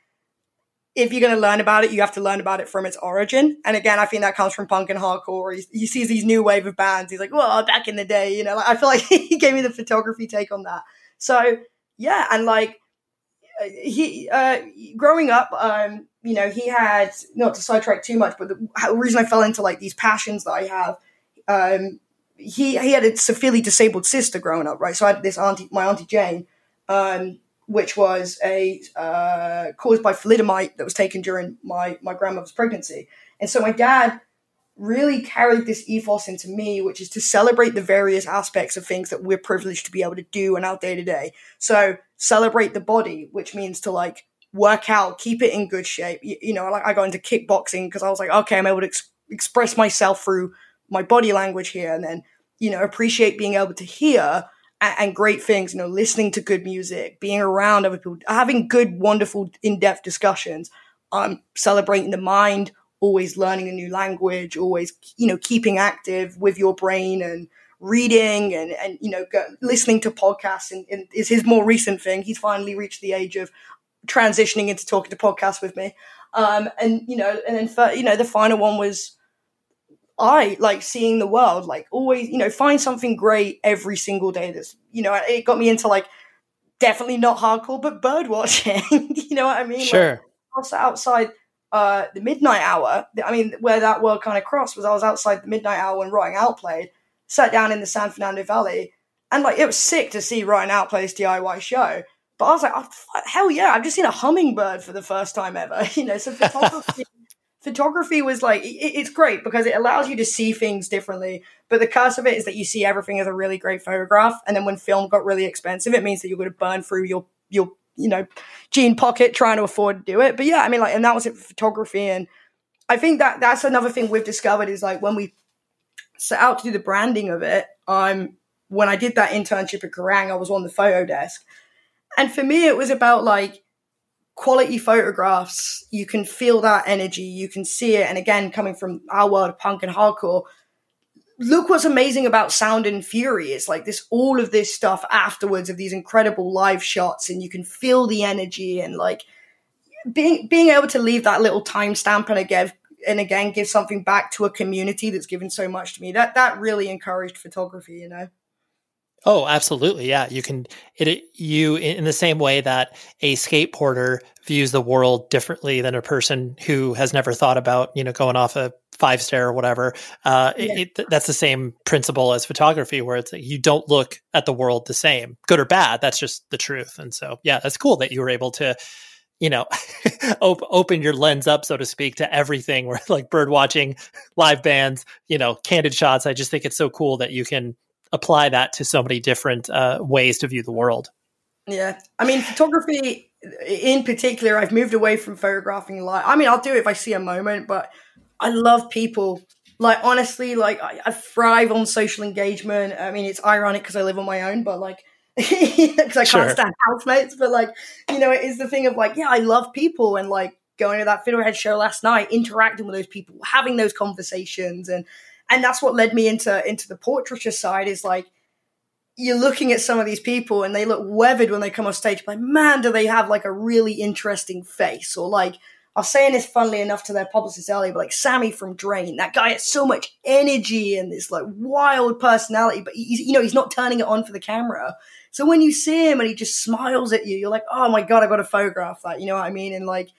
if you're going to learn about it, you have to learn about it from its origin. And again, I think that comes from punk and hardcore. He, he sees these new wave of bands. He's like, well, back in the day, you know, like, I feel like he gave me the photography take on that. So yeah. And like he, uh, growing up, um, you know, he had, not to sidetrack too much, but the, reason I fell into like these passions that I have, um, he, he had a severely disabled sister growing up, right? So I had this auntie, my auntie Jane, um, which was a uh, caused by thalidomide that was taken during my my grandmother's pregnancy. And so my dad really carried this ethos into me, which is to celebrate the various aspects of things that we're privileged to be able to do in our day to day. So celebrate the body, which means to like work out, keep it in good shape. You, you know, like I got into kickboxing because I was like, okay, I'm able to ex- express myself through my body language here, and then you know appreciate being able to hear and, and great things, you know, listening to good music, being around other people, having good, wonderful, in-depth discussions, I'm celebrating the mind, always learning a new language, always, you know, keeping active with your brain and reading and, and you know, go, listening to podcasts and, and is his more recent thing. He's finally reached the age of transitioning into talking to podcasts with me. Um, and, you know, and then, for, you know, the final one was, I like seeing the world, like always, you know, find something great every single day. That's, you know, it got me into like definitely not hardcore, but bird watching. you know what I mean? Sure. Like, also outside uh, the midnight hour. I mean, where that world kind of crossed was I was outside the midnight hour when Rotting Out played, sat down in the San Fernando Valley, and like it was sick to see Rotting Out play this DIY show. But I was like, oh, hell yeah, I've just seen a hummingbird for the first time ever. you know, so photography photography was like it, it's great because it allows you to see things differently but the curse of it is that you see everything as a really great photograph and then when film got really expensive it means that you're going to burn through your your you know jean pocket trying to afford to do it but yeah i mean like and that was it for photography and i think that that's another thing we've discovered is like when we set out to do the branding of it I'm when i did that internship at Kerrang, i was on the photo desk and for me it was about like quality photographs, you can feel that energy, you can see it. And again, coming from our world of punk and hardcore, look what's amazing about Sound and Fury. It's like this, all of this stuff afterwards of these incredible live shots, and you can feel the energy and like being being able to leave that little timestamp and again and again give something back to a community that's given so much to me. That that really encouraged photography, you know. Oh, absolutely. Yeah. You can, it, you, in the same way that a skateboarder views the world differently than a person who has never thought about, you know, going off a five stair or whatever. Uh, yeah. it, that's the same principle as photography, where it's like you don't look at the world the same, good or bad. That's just the truth. And so, yeah, that's cool that you were able to, you know, op- open your lens up, so to speak, to everything where like bird watching, live bands, you know, candid shots. I just think it's so cool that you can apply that to so many different uh, ways to view the world. Yeah. I mean, photography in particular, I've moved away from photographing live. I mean, I'll do it if I see a moment, but I love people. Like, honestly, like, I, I thrive on social engagement. I mean, it's ironic because I live on my own, but like, because I sure. can't stand housemates, but like, you know, it is the thing of like, yeah, I love people and like going to that Fiddlehead show last night, interacting with those people, having those conversations and, and that's what led me into into the portraiture side is like you're looking at some of these people and they look weathered when they come on stage like man do they have like a really interesting face or like I was saying this funnily enough to their publicist earlier, but like Sammy from Drain, that guy has so much energy and this like wild personality, but he's, you know, he's not turning it on for the camera. So when you see him and he just smiles at you, you're like, oh my God, I've got to photograph that. You know what I mean? And like,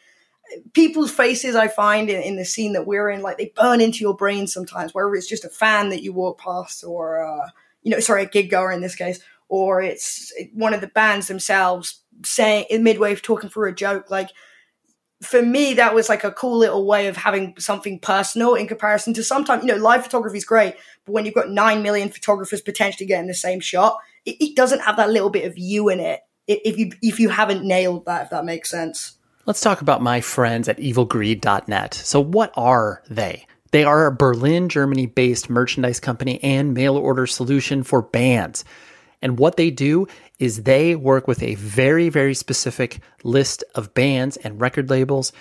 people's faces I find in, in, the scene that we're in, like they burn into your brain sometimes, whether it's just a fan that you walk past or, uh, you know, sorry, a gig goer in this case, or it's one of the bands themselves saying in midway talking through a joke. Like for me, that was like a cool little way of having something personal in comparison to sometimes, you know, live photography is great, but when you've got 9 million photographers potentially getting the same shot, it, it doesn't have that little bit of you in it. If you, if you haven't nailed that, if that makes sense. Let's talk about my friends at evilgreed.net. So, what are they? They are a Berlin, Germany based merchandise company and mail order solution for bands. And what they do is they work with a very, very specific list of bands and record labels.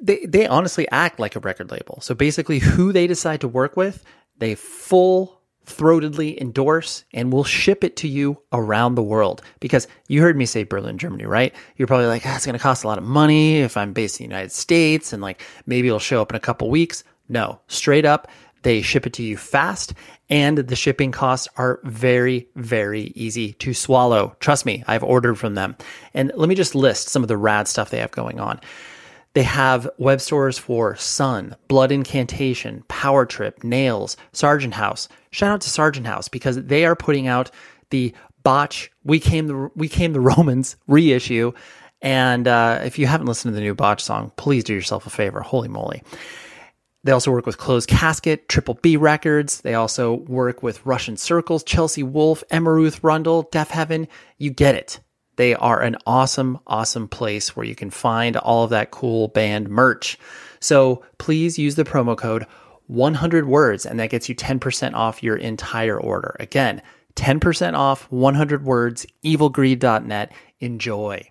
They, they honestly act like a record label. So basically, who they decide to work with, they full throatedly endorse and we'll ship it to you around the world. Because you heard me say Berlin, Germany, right? You're probably like, ah, it's going to cost a lot of money if I'm based in the United States and like maybe it'll show up in a couple weeks. No, straight up, they ship it to you fast and the shipping costs are very, very easy to swallow. Trust me, I've ordered from them. And let me just list some of the rad stuff they have going on. They have web stores for Sun, Blood Incantation, Power Trip, Nails, Sargent House. Shout out to Sargent House because they are putting out the Botch We Came the We Came the Romans reissue. And uh, if you haven't listened to the new Botch song, please do yourself a favor. Holy moly. They also work with Closed Casket, Triple B Records. They also work with Russian Circles, Chelsea Wolfe, Emma-Ruth Rundle, Deafheaven. You get it. They are an awesome, awesome place where you can find all of that cool band merch. So please use the promo code 100 words and that gets you 10% off your entire order. Again, 10% off 100 words, evilgreed.net. Enjoy.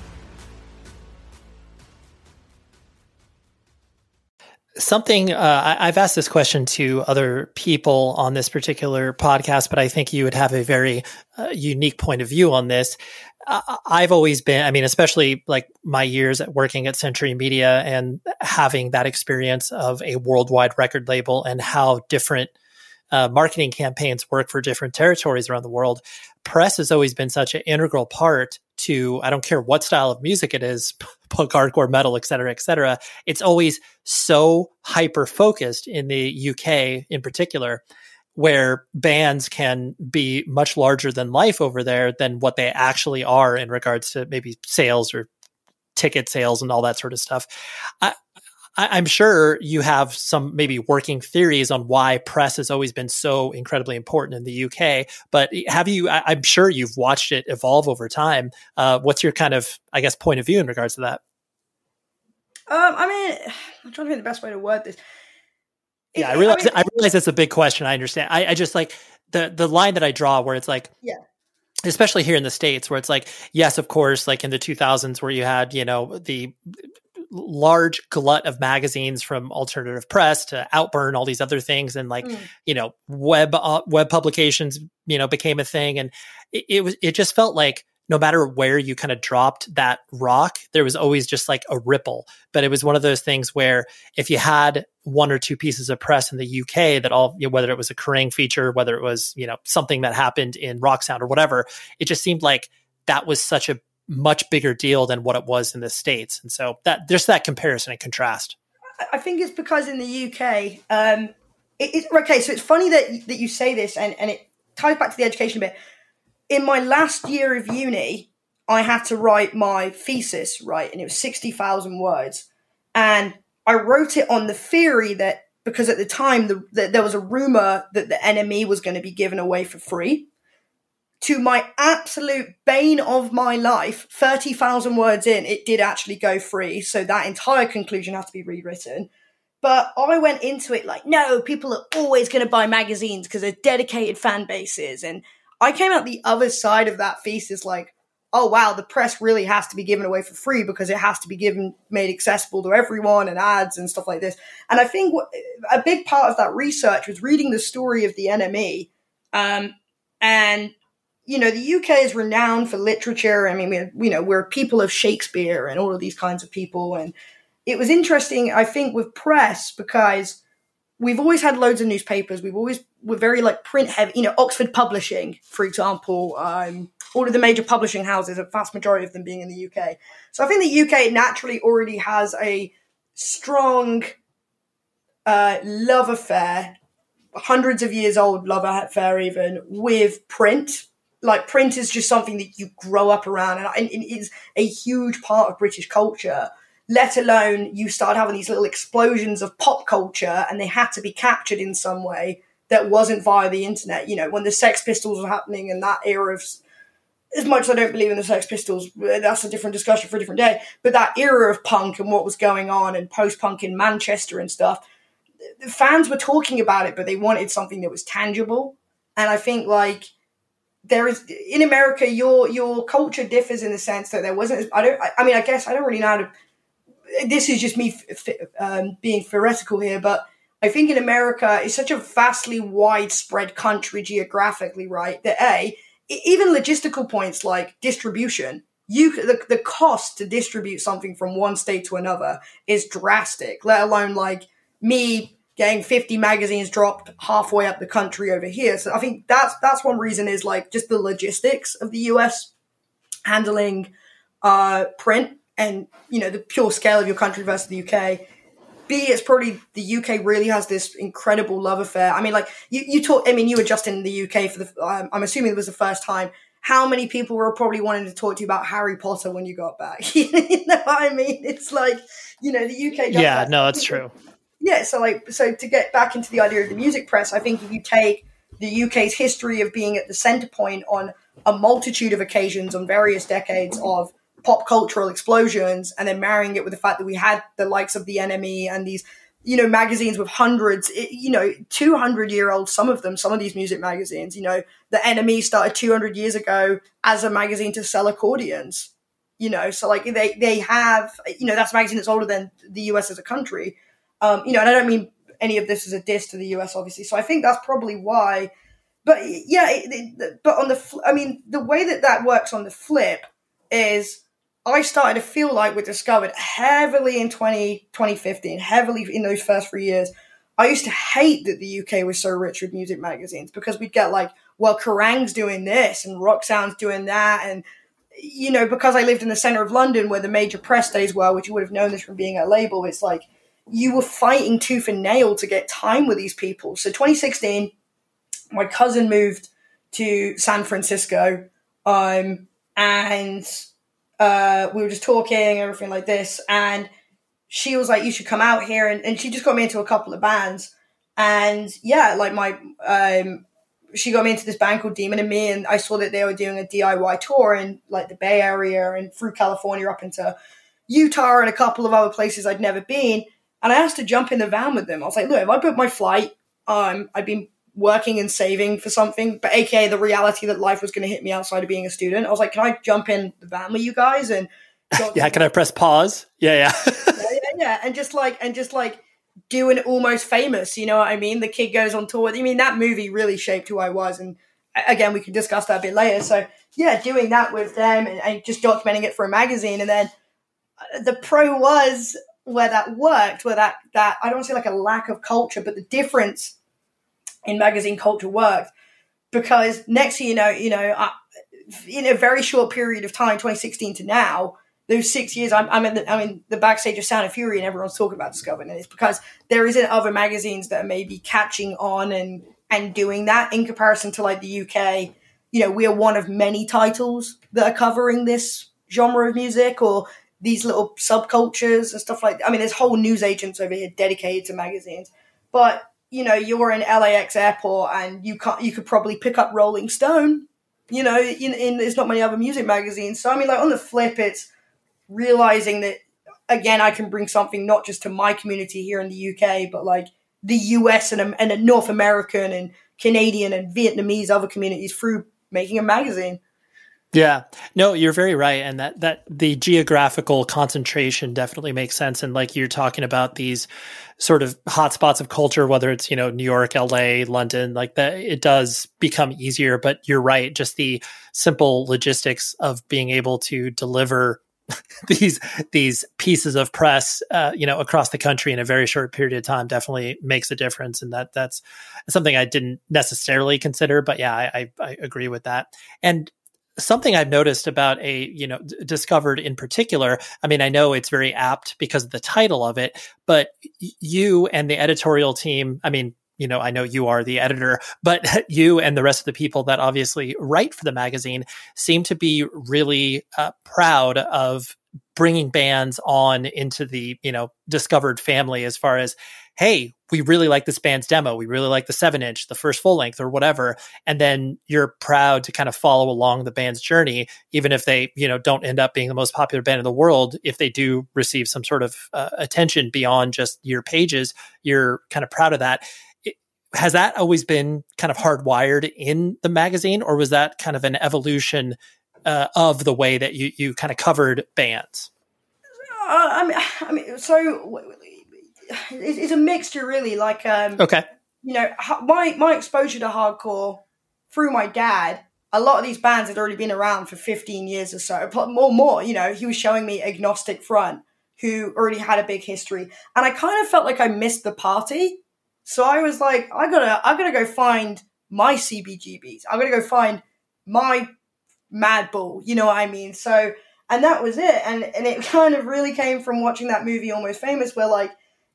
Something uh, I, have asked this question to other people on this particular podcast, but I think you would have a very uh, unique point of view on this. Uh, I've always been, I mean, especially like my years at working at Century Media and having that experience of a worldwide record label and how different uh, marketing campaigns work for different territories around the world. Press has always been such an integral part to, I don't care what style of music it is, punk, hardcore, metal, et cetera, et cetera. It's always so hyper focused in the UK in particular, where bands can be much larger than life over there than what they actually are in regards to maybe sales or ticket sales and all that sort of stuff. I, am sure you have some maybe working theories on why press has always been so incredibly important in the UK. But have you? I, am sure you've watched it evolve over time. Uh, what's your kind of, I guess, point of view in regards to that? Um, I mean, I'm trying to think the best way to word this. Yeah, I realize. I, mean, I realize it's a big question. I understand. I, I just like the the line that I draw where it's like, yeah especially here in the states where it's like yes of course like in the 2000s where you had you know the large glut of magazines from alternative press to outburn all these other things and like mm. you know web uh, web publications you know became a thing and it, it, was it just felt like no matter where you kind of dropped that rock there was always just like a ripple but it was one of those things where if you had one or two pieces of press in the UK that all you know, whether it was a Kerrang feature whether it was you know something that happened in rock sound or whatever it just seemed like that was such a much bigger deal than what it was in the states, and so that there's that comparison and contrast. I think it's because in the UK, um, it, it, okay. So it's funny that that you say this, and and it ties back to the education a bit. In my last year of uni, I had to write my thesis, right, and it was sixty thousand words, and I wrote it on the theory that because at the time the, the, there was a rumor that the NME was going to be given away for free to my absolute bane of my life, 30,000 words in, it did actually go free. So that entire conclusion had to be rewritten. But I went into it like, no, people are always going to buy magazines because they're dedicated fan bases. And I came out the other side of that thesis like, oh wow, the press really has to be given away for free because it has to be given, made accessible to everyone and ads and stuff like this. And I think a big part of that research was reading the story of the NME. Um, and you know, the UK is renowned for literature. I mean, we, you know, we're people of Shakespeare and all of these kinds of people. And it was interesting, I think, with press because we've always had loads of newspapers. We've always we're very like print heavy. You know, Oxford Publishing, for example, um, all of the major publishing houses, a vast majority of them being in the UK. So I think the UK naturally already has a strong uh, love affair, hundreds of years old love affair, even with print like print is just something that you grow up around and, it is a huge part of British culture. Let alone you start having these little explosions of pop culture and they had to be captured in some way that wasn't via the internet. You know, when the Sex Pistols were happening in that era of, as much as I don't believe in the Sex Pistols, that's a different discussion for a different day. But that era of punk and what was going on and post punk in Manchester and stuff, the fans were talking about it, but they wanted something that was tangible. And I think like there is in America your your culture differs in the sense that there wasn't. I don't. I, I mean, I guess I don't really know how to. This is just me um, being theoretical here, but I think in America it's such a vastly widespread country geographically, right? That a even logistical points like distribution you the, the cost to distribute something from one state to another is drastic. Let alone like me getting 50 magazines dropped halfway up the country over here. So I think that's that's one reason is like just the logistics of the US handling uh, print and you know the pure scale of your country versus the UK. B, it's probably the UK really has this incredible love affair. I mean, like you, you talk. I mean, you were just in the UK for the. Um, I'm assuming it was the first time. How many people were probably wanting to talk to you about Harry Potter when you got back? you know what I mean? It's like you know the UK. Yeah, no, it's true. Yeah, so like so to get back into the idea of the music press, I think if you take the UK's history of being at the center point on a multitude of occasions on various decades of pop cultural explosions and then marrying it with the fact that we had the likes of the NME and these you know magazines with hundreds you know 200 year old some of them some of these music magazines you know the NME started 200 years ago as a magazine to sell accordions you know so like they they have you know that's a magazine that's older than the US as a country. Um you know and I don't mean any of this is a diss to the US obviously so I think that's probably why but yeah it, it, but on the I mean the way that that works on the flip is I started to feel like we discovered heavily in 20, 2015, heavily in those first three years. I used to hate that the UK was so rich with music magazines because we'd get like, well, Kerrang's doing this and Rock Sound's doing that. And, you know, because I lived in the center of London where the major press days were, which you would have known this from being a label, it's like you were fighting tooth and nail to get time with these people. So 2016, my cousin moved to San Francisco. Um, and uh, we were just talking, everything like this, and she was like, "You should come out here," and, and she just got me into a couple of bands, and yeah, like my um, she got me into this band called Demon and Me, and I saw that they were doing a DIY tour in like the Bay Area and through California up into Utah and a couple of other places I'd never been. And I asked to jump in the van with them. I was like, look, if I book my flight, um, I've been working and saving for something, but aka the reality that life was going to hit me outside of being a student. I was like, can I jump in the van with you guys and yeah, can I press pause? Yeah, yeah. yeah, yeah, yeah, and just like and just like doing almost famous. You know what I mean? The kid goes on tour. I mean, that movie really shaped who I was, and again, we can discuss that a bit later. So yeah, doing that with them and, and just documenting it for a magazine, and then uh, the pro was where that worked, where that that I don't say like a lack of culture, but the difference in magazine culture worked because next you know, you know, I, in a very short period of time, 2016 to now, those six years, I'm, I'm in the, I'm in the backstage of Sound and Fury, and everyone's talking about Discovered, and it's because there isn't other magazines that are maybe catching on and and doing that in comparison to like the UK. You know, we are one of many titles that are covering this genre of music or these little subcultures and stuff like that. I mean, there's whole news agents over here dedicated to magazines, but you know, you're in LAX airport and you can't, you could probably pick up Rolling Stone, you know, in, in there's not many other music magazines. So I mean, like on the flip, it's realizing that again, I can bring something not just to my community here in the UK, but like the US and and North American and Canadian and Vietnamese other communities through making a magazine. Yeah, no, you're very right, and that that the geographical concentration definitely makes sense. And like you're talking about these sort of hotspots of culture, whether it's you know New York, L.A., London, like that, it does become easier. But you're right, just the simple logistics of being able to deliver these these pieces of press, uh, you know, across the country in a very short period of time definitely makes a difference, and that that's something I didn't necessarily consider. But yeah, I, I, I agree with that. And something I've noticed about a, you know, discovered in particular. I mean, I know it's very apt because of the title of it, but you and the editorial team, I mean, you know, I know you are the editor, but you and the rest of the people that obviously write for the magazine seem to be really uh, proud of bringing bands on into the, you know, discovered family as far as hey, we really like this band's demo. We really like the seven inch, the first full length, or whatever. And then you're proud to kind of follow along the band's journey, even if they, you know, don't end up being the most popular band in the world. If they do receive some sort of uh, attention beyond just your pages, you're kind of proud of that. It, has that always been kind of hardwired in the magazine, or was that kind of an evolution uh, of the way that you you kind of covered bands? Uh, I mean, I mean, so it's a mixture, really. Like, um, okay, you know, my my exposure to hardcore through my dad a lot of these bands had already been around for 15 years or so, but more, more, you know, he was showing me Agnostic Front, who already had a big history. And I kind of felt like I missed the party. So I was like, I gotta, I gotta go find my CBGBs. I'm gonna go find my Mad Bull. You know what I mean? So, and that was it. And and it kind of really came from watching that movie Almost Famous, where like,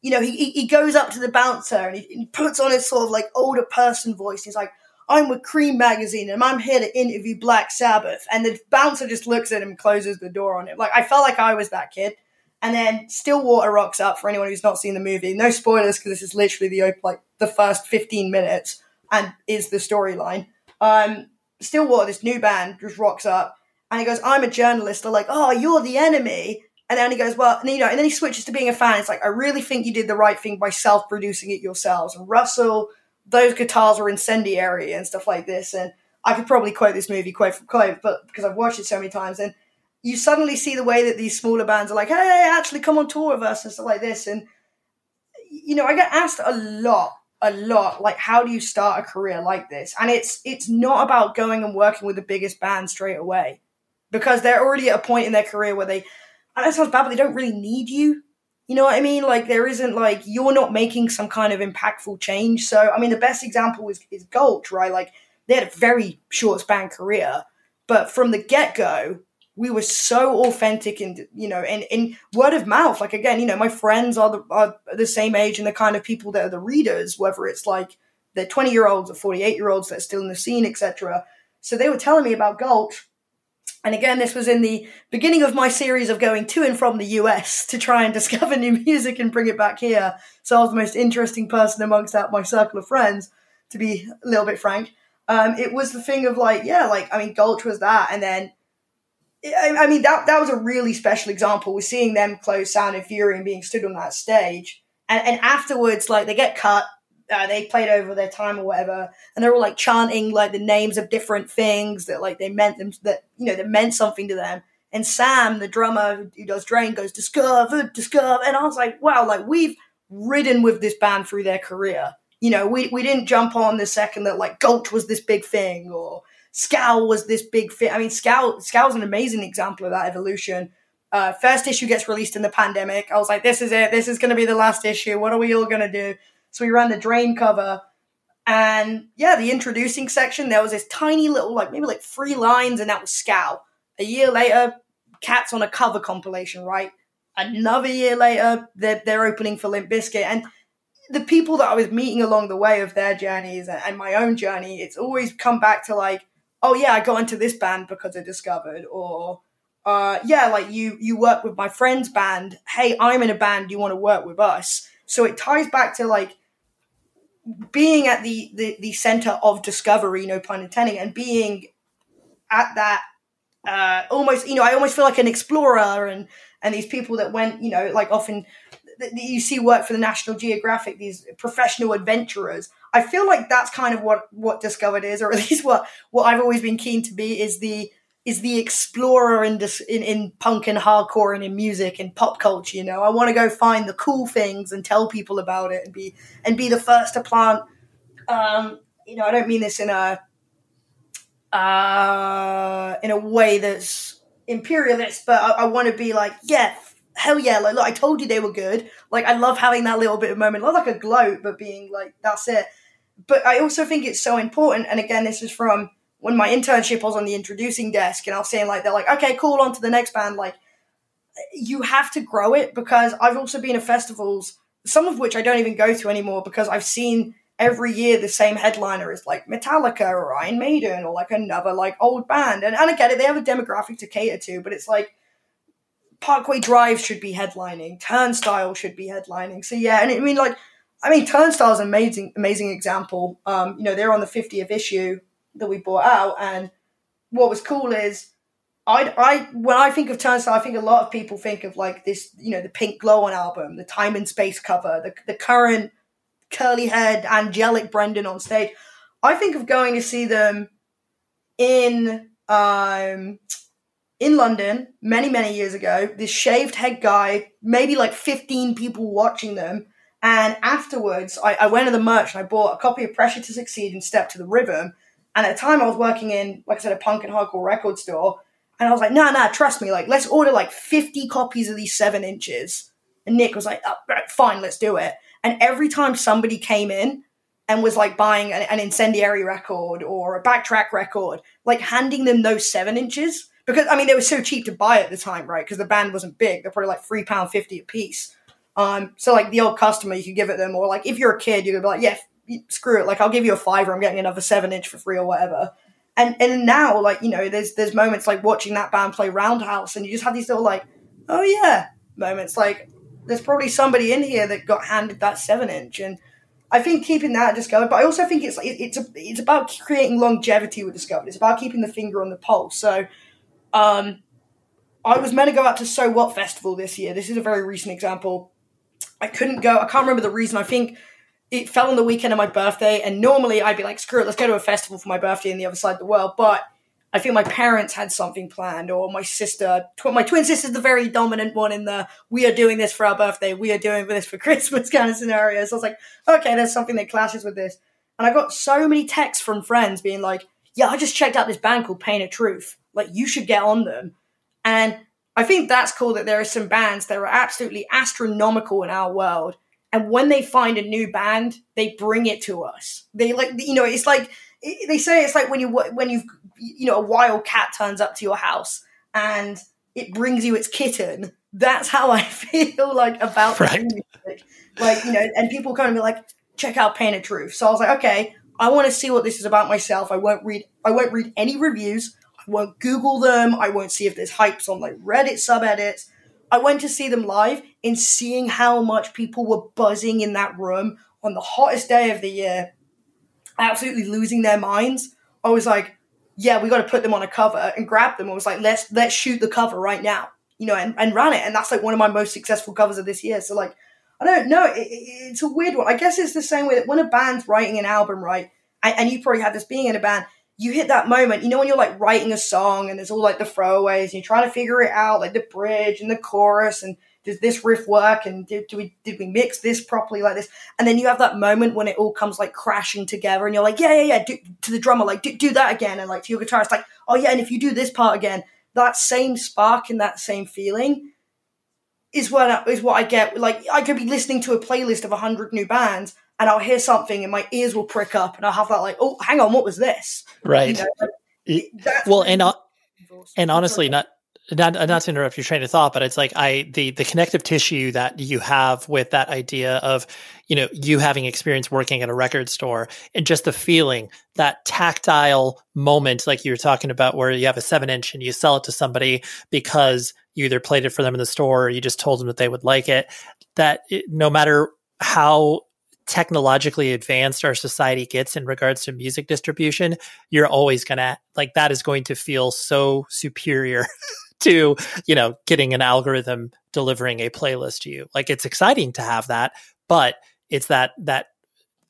you know, he he goes up to the bouncer and he, he puts on his sort of like older person voice. He's like, I'm with Creem Magazine and I'm here to interview Black Sabbath. And the bouncer just looks at him and closes the door on him. Like, I felt like I was that kid. And then Stillwater rocks up for anyone who's not seen the movie. No spoilers because this is literally the like the first 15 minutes and is the storyline. Um, Stillwater, this new band, just rocks up and he goes, "I'm a journalist." They're like, "Oh, you're the enemy." And then he goes, "Well," and, you know, and then he switches to being a fan. It's like, "I really think you did the right thing by self-producing it yourselves." And Russell, those guitars are incendiary and stuff like this. And I could probably quote this movie quote for quote, but because I've watched it so many times, and you suddenly see the way that these smaller bands are like, "Hey, actually, come on tour with us" and stuff like this. And you know, I get asked a lot a lot like how do you start a career like this and it's it's not about going and working with the biggest band straight away because they're already at a point in their career where they that sounds bad but they don't really need you. You know what i mean? Like there isn't like you're not making some kind of impactful change. So i mean the best example is, is gulch right? Like they had a very short span career but from the get-go we were so authentic and you know and in word of mouth. Like again you know my friends are the, are the same age and the kind of people that are the readers whether it's like they're 20 year olds or 48 year olds that are still in the scene etc so they were telling me about gulch and again this was in the beginning of my series of going to and from the us to try and discover new music and bring it back here so i was the most interesting person amongst that my circle of friends to be a little bit frank um, it was the thing of like yeah like i mean gulch was that and then I mean that that was a really special example. We're seeing them close Sound and Fury and being stood on that stage, and and afterwards, like they get cut, uh, they played over their time or whatever, and they're all like chanting like the names of different things that like they meant them that you know that meant something to them. And Sam, the drummer who does Drain, goes discover, discover, and I was like, wow, like we've ridden with this band through their career. You know, we we didn't jump on the second that like Gulch was this big thing or Scowl was this big fit. I mean, Scowl Scowl's an amazing example of that evolution. Uh, first issue gets released in the pandemic. I was like, this is it. This is going to be the last issue. What are we all going to do? So we ran the drain cover. And yeah, the introducing section, there was this tiny little, like maybe like three lines, and that was Scowl. A year later, Kat's on a cover compilation, right? Another year later, they're, they're opening for Limp Bizkit. And the people that I was meeting along the way of their journeys and my own journey, it's always come back to like, oh yeah, I got into this band because I discovered, or uh, yeah, like you you work with my friend's band. Hey, I'm in a band. You want to work with us? So it ties back to like being at the the, the center of discovery, no pun intended, and being at that uh, almost, you know, I almost feel like an explorer and and these people that went, you know, like often you see work for the National Geographic, these professional adventurers. I feel like that's kind of what what Discovered is, or at least what what I've always been keen to be is the is the explorer in, in in punk and hardcore and in music and pop culture. You know, I want to go find the cool things and tell people about it and be and be the first to plant. Um, you know, I don't mean this in a uh, in a way that's imperialist, but I, I want to be like, yeah, hell yeah, like look, I told you they were good. Like I love having that little bit of moment, not like a gloat, but being like, that's it. But I also think it's so important, and again, this is from when my internship was on the introducing desk, and I was saying like they're like, okay, cool, on to the next band. Like you have to grow it because I've also been at festivals, some of which I don't even go to anymore because I've seen every year the same headliner is like Metallica or Iron Maiden or like another like old band. And, and I get it, they have a demographic to cater to, but it's like Parkway Drive should be headlining, Turnstile should be headlining. So yeah, and I mean like I mean Turnstile's an amazing amazing example. Um, you know, they're on the 50th issue that we bought out and what was cool is I, I when I think of Turnstile, I think a lot of people think of like this, you know, the Pink Glow on album, the Time and Space cover, the the current curly haired angelic Brendan on stage. I think of going to see them in um in London many, many years ago, this shaved head guy, maybe like 15 people watching them. And afterwards, I, I went to the merch and I bought a copy of Pressure to Succeed and Step to the Rhythm. And at the time, I was working in, like I said, a punk and hardcore record store. And I was like, nah, nah, trust me. Like, let's order like 50 copies of these seven inches. And Nick was like, oh, fine, let's do it. And every time somebody came in and was like buying an, an incendiary record or a backtrack record, like handing them those seven inches, because I mean, they were so cheap to buy at the time, right? Because the band wasn't big. They're probably like £3.50 a piece. Um, so like the old customer, you could give it them, or like if you're a kid, you could be like, yeah, screw it. Like I'll give you a fiver. I'm getting another seven inch for free or whatever. And and now like you know there's there's moments like watching that band play Roundhouse, and you just have these little like oh yeah moments. Like there's probably somebody in here that got handed that seven inch, and I think keeping that discovered. But I also think it's it's a, it's about creating longevity with discovery. It's about keeping the finger on the pulse. So. Um, I was meant to go out to So What Festival this year. This is a very recent example. I couldn't go. I can't remember the reason. I think it fell on the weekend of my birthday, and normally I'd be like, screw it, let's go to a festival for my birthday in the other side of the world. But I think my parents had something planned, or my sister, tw- my twin sister's the very dominant one in the we are doing this for our birthday, we are doing this for Christmas kind of scenario. So I was like, okay, there's something that clashes with this. And I got so many texts from friends being like, yeah, I just checked out this band called Pain of Truth. Like, you should get on them. And I think that's cool that there are some bands that are absolutely astronomical in our world and when they find a new band, they bring it to us. They like, you know, it's like they say it's like when you when you've you know a wild cat turns up to your house and it brings you its kitten. That's how I feel like about right. music. Like you know, and people kind of be like, check out Pain of Truth. So I was like, okay, I want to see what this is about myself. I won't read. I won't read any reviews. I won't Google them. I won't see if there's hypes on like Reddit subreddits. I went to see them live and seeing how much people were buzzing in that room on the hottest day of the year, absolutely losing their minds. I was like, yeah, we got to put them on a cover and grab them. I was like, let's let's shoot the cover right now, you know, and, and run it. And that's like one of my most successful covers of this year. So like, I don't know, it, it, it's a weird one. I guess it's the same way that when a band's writing an album, right, and, and you probably had this being in a band, you hit that moment, you know, when you're like writing a song and there's all like the throwaways and you're trying to figure it out, like the bridge and the chorus and does this riff work and did, do we did we mix this properly like this? And then you have that moment when it all comes like crashing together and you're like, yeah, yeah, yeah, do, to the drummer, like do, do that again. And like to your guitarist, like, oh yeah, and if you do this part again, that same spark and that same feeling is what is what I get. Like I could be listening to a playlist of a hundred new bands and I'll hear something and my ears will prick up and I'll have that like, oh, hang on, what was this? Right. You know, well, and uh, and honestly, not not not to interrupt your train of thought, but it's like I the the connective tissue that you have with that idea of you know you having experience working at a record store and just the feeling that tactile moment, like you were talking about, where you have a seven inch and you sell it to somebody because you either played it for them in the store or you just told them that they would like it. That it, no matter how technologically advanced our society gets in regards to music distribution, you're always going to like that is going to feel so superior to, you know, getting an algorithm delivering a playlist to you. Like it's exciting to have that, but it's that that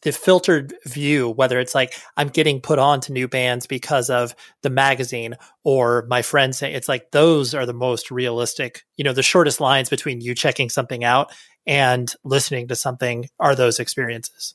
the filtered view, whether it's like I'm getting put on to new bands because of the magazine or my friends say it's like those are the most realistic, you know, the shortest lines between you checking something out and listening to something are those experiences.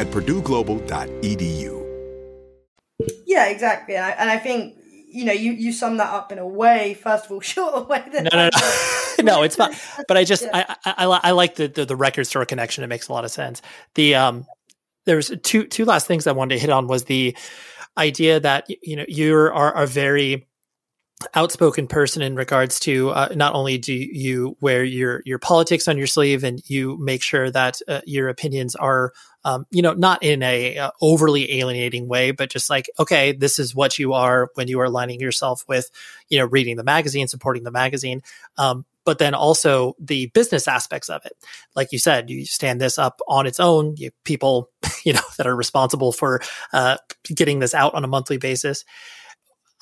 at purdueglobal.edu. Yeah, exactly. And I, and I think you know you you sum that up in a way. First of all, short way. No, no, no, no. It's not. But I just I, I, I, I like the, the the record store connection. It makes a lot of sense. The um, there's two two last things I wanted to hit on was the idea that you know you are a very outspoken person in regards to uh, not only do you wear your your politics on your sleeve and you make sure that uh, your opinions are um, you know not in a uh, overly alienating way but just like okay this is what you are when you are aligning yourself with you know reading the magazine supporting the magazine um, but then also the business aspects of it. Like you said you stand this up on its own you people you know that are responsible for uh, getting this out on a monthly basis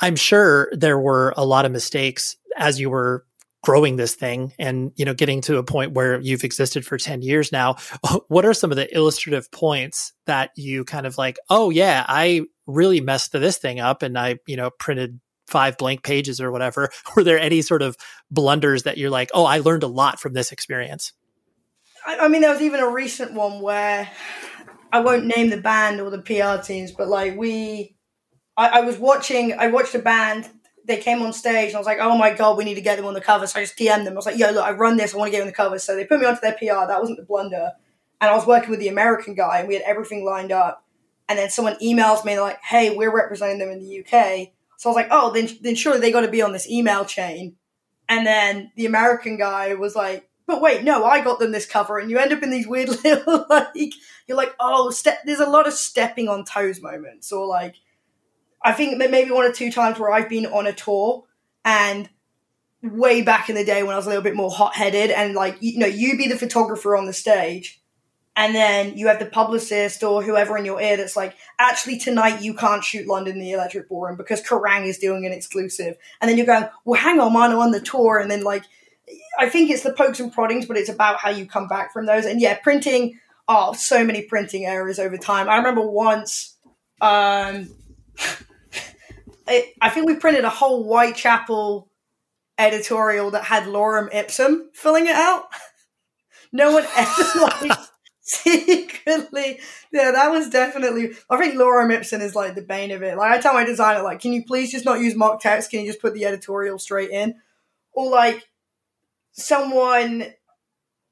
I'm sure there were a lot of mistakes as you were growing this thing and you know getting to a point where you've existed for 10 years now. What are some of the illustrative points that you kind of like oh yeah i really messed this thing up and i you know printed five blank pages or whatever. Were there any sort of blunders that you're like oh i learned a lot from this experience I, I mean there was even a recent one where i won't name the band or the pr teams but like we I, I was watching, I watched a band they came on stage and I was like, oh my god, we need to get them on the cover. So I just DM'd them. I was like, yo, look, I run this. I want to get on the cover. So they put me onto their PR. That wasn't the blunder. And I was working with the American guy and we had everything lined up. And then someone emails me like, hey, we're representing them in the UK. So I was like, oh, then, then surely they got to be on this email chain. And then the American guy was like, but wait, no, I got them this cover. And you end up in these weird little, like, you're like, oh, step, there's a lot of stepping on toes moments or like, I think maybe one or two times where I've been on a tour and way back in the day when I was a little bit more hot headed and like, you know, you be the photographer on the stage and then you have the publicist or whoever in your ear that's like, actually tonight you can't shoot London the Electric Ballroom because Kerrang is doing an exclusive. And then you're going, well, hang on, man, I'm on the tour. And then like, I think it's the pokes and proddings, but it's about how you come back from those. And yeah, printing, oh, so many printing errors over time. I remember once, um, it, I think we printed a whole Whitechapel editorial that had Lorem Ipsum filling it out. no one ever like secretly. Yeah, that was definitely. I think Lorem Ipsum is like the bane of it. Like I tell my designer, like, can you please just not use mock text? Can you just put the editorial straight in? Or like someone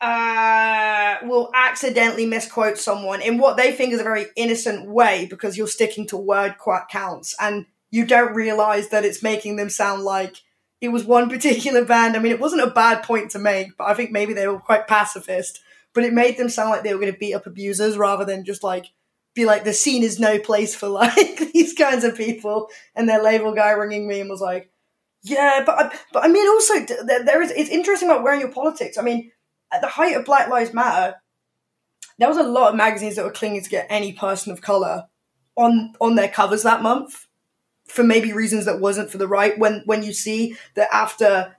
uh, will accidentally misquote someone in what they think is a very innocent way because you're sticking to word counts and you don't realize that it's making them sound like it was one particular band. I mean, it wasn't a bad point to make, but I think maybe they were quite pacifist. But it made them sound like they were going to beat up abusers rather than just like be like the scene is no place for like these kinds of people. And their label guy ringing me and was like, "Yeah, but but I mean, also there is it's interesting about wearing your politics. I mean, at the height of Black Lives Matter, there was a lot of magazines that were clinging to get any person of color on on their covers that month for maybe reasons that wasn't for the right when when you see that after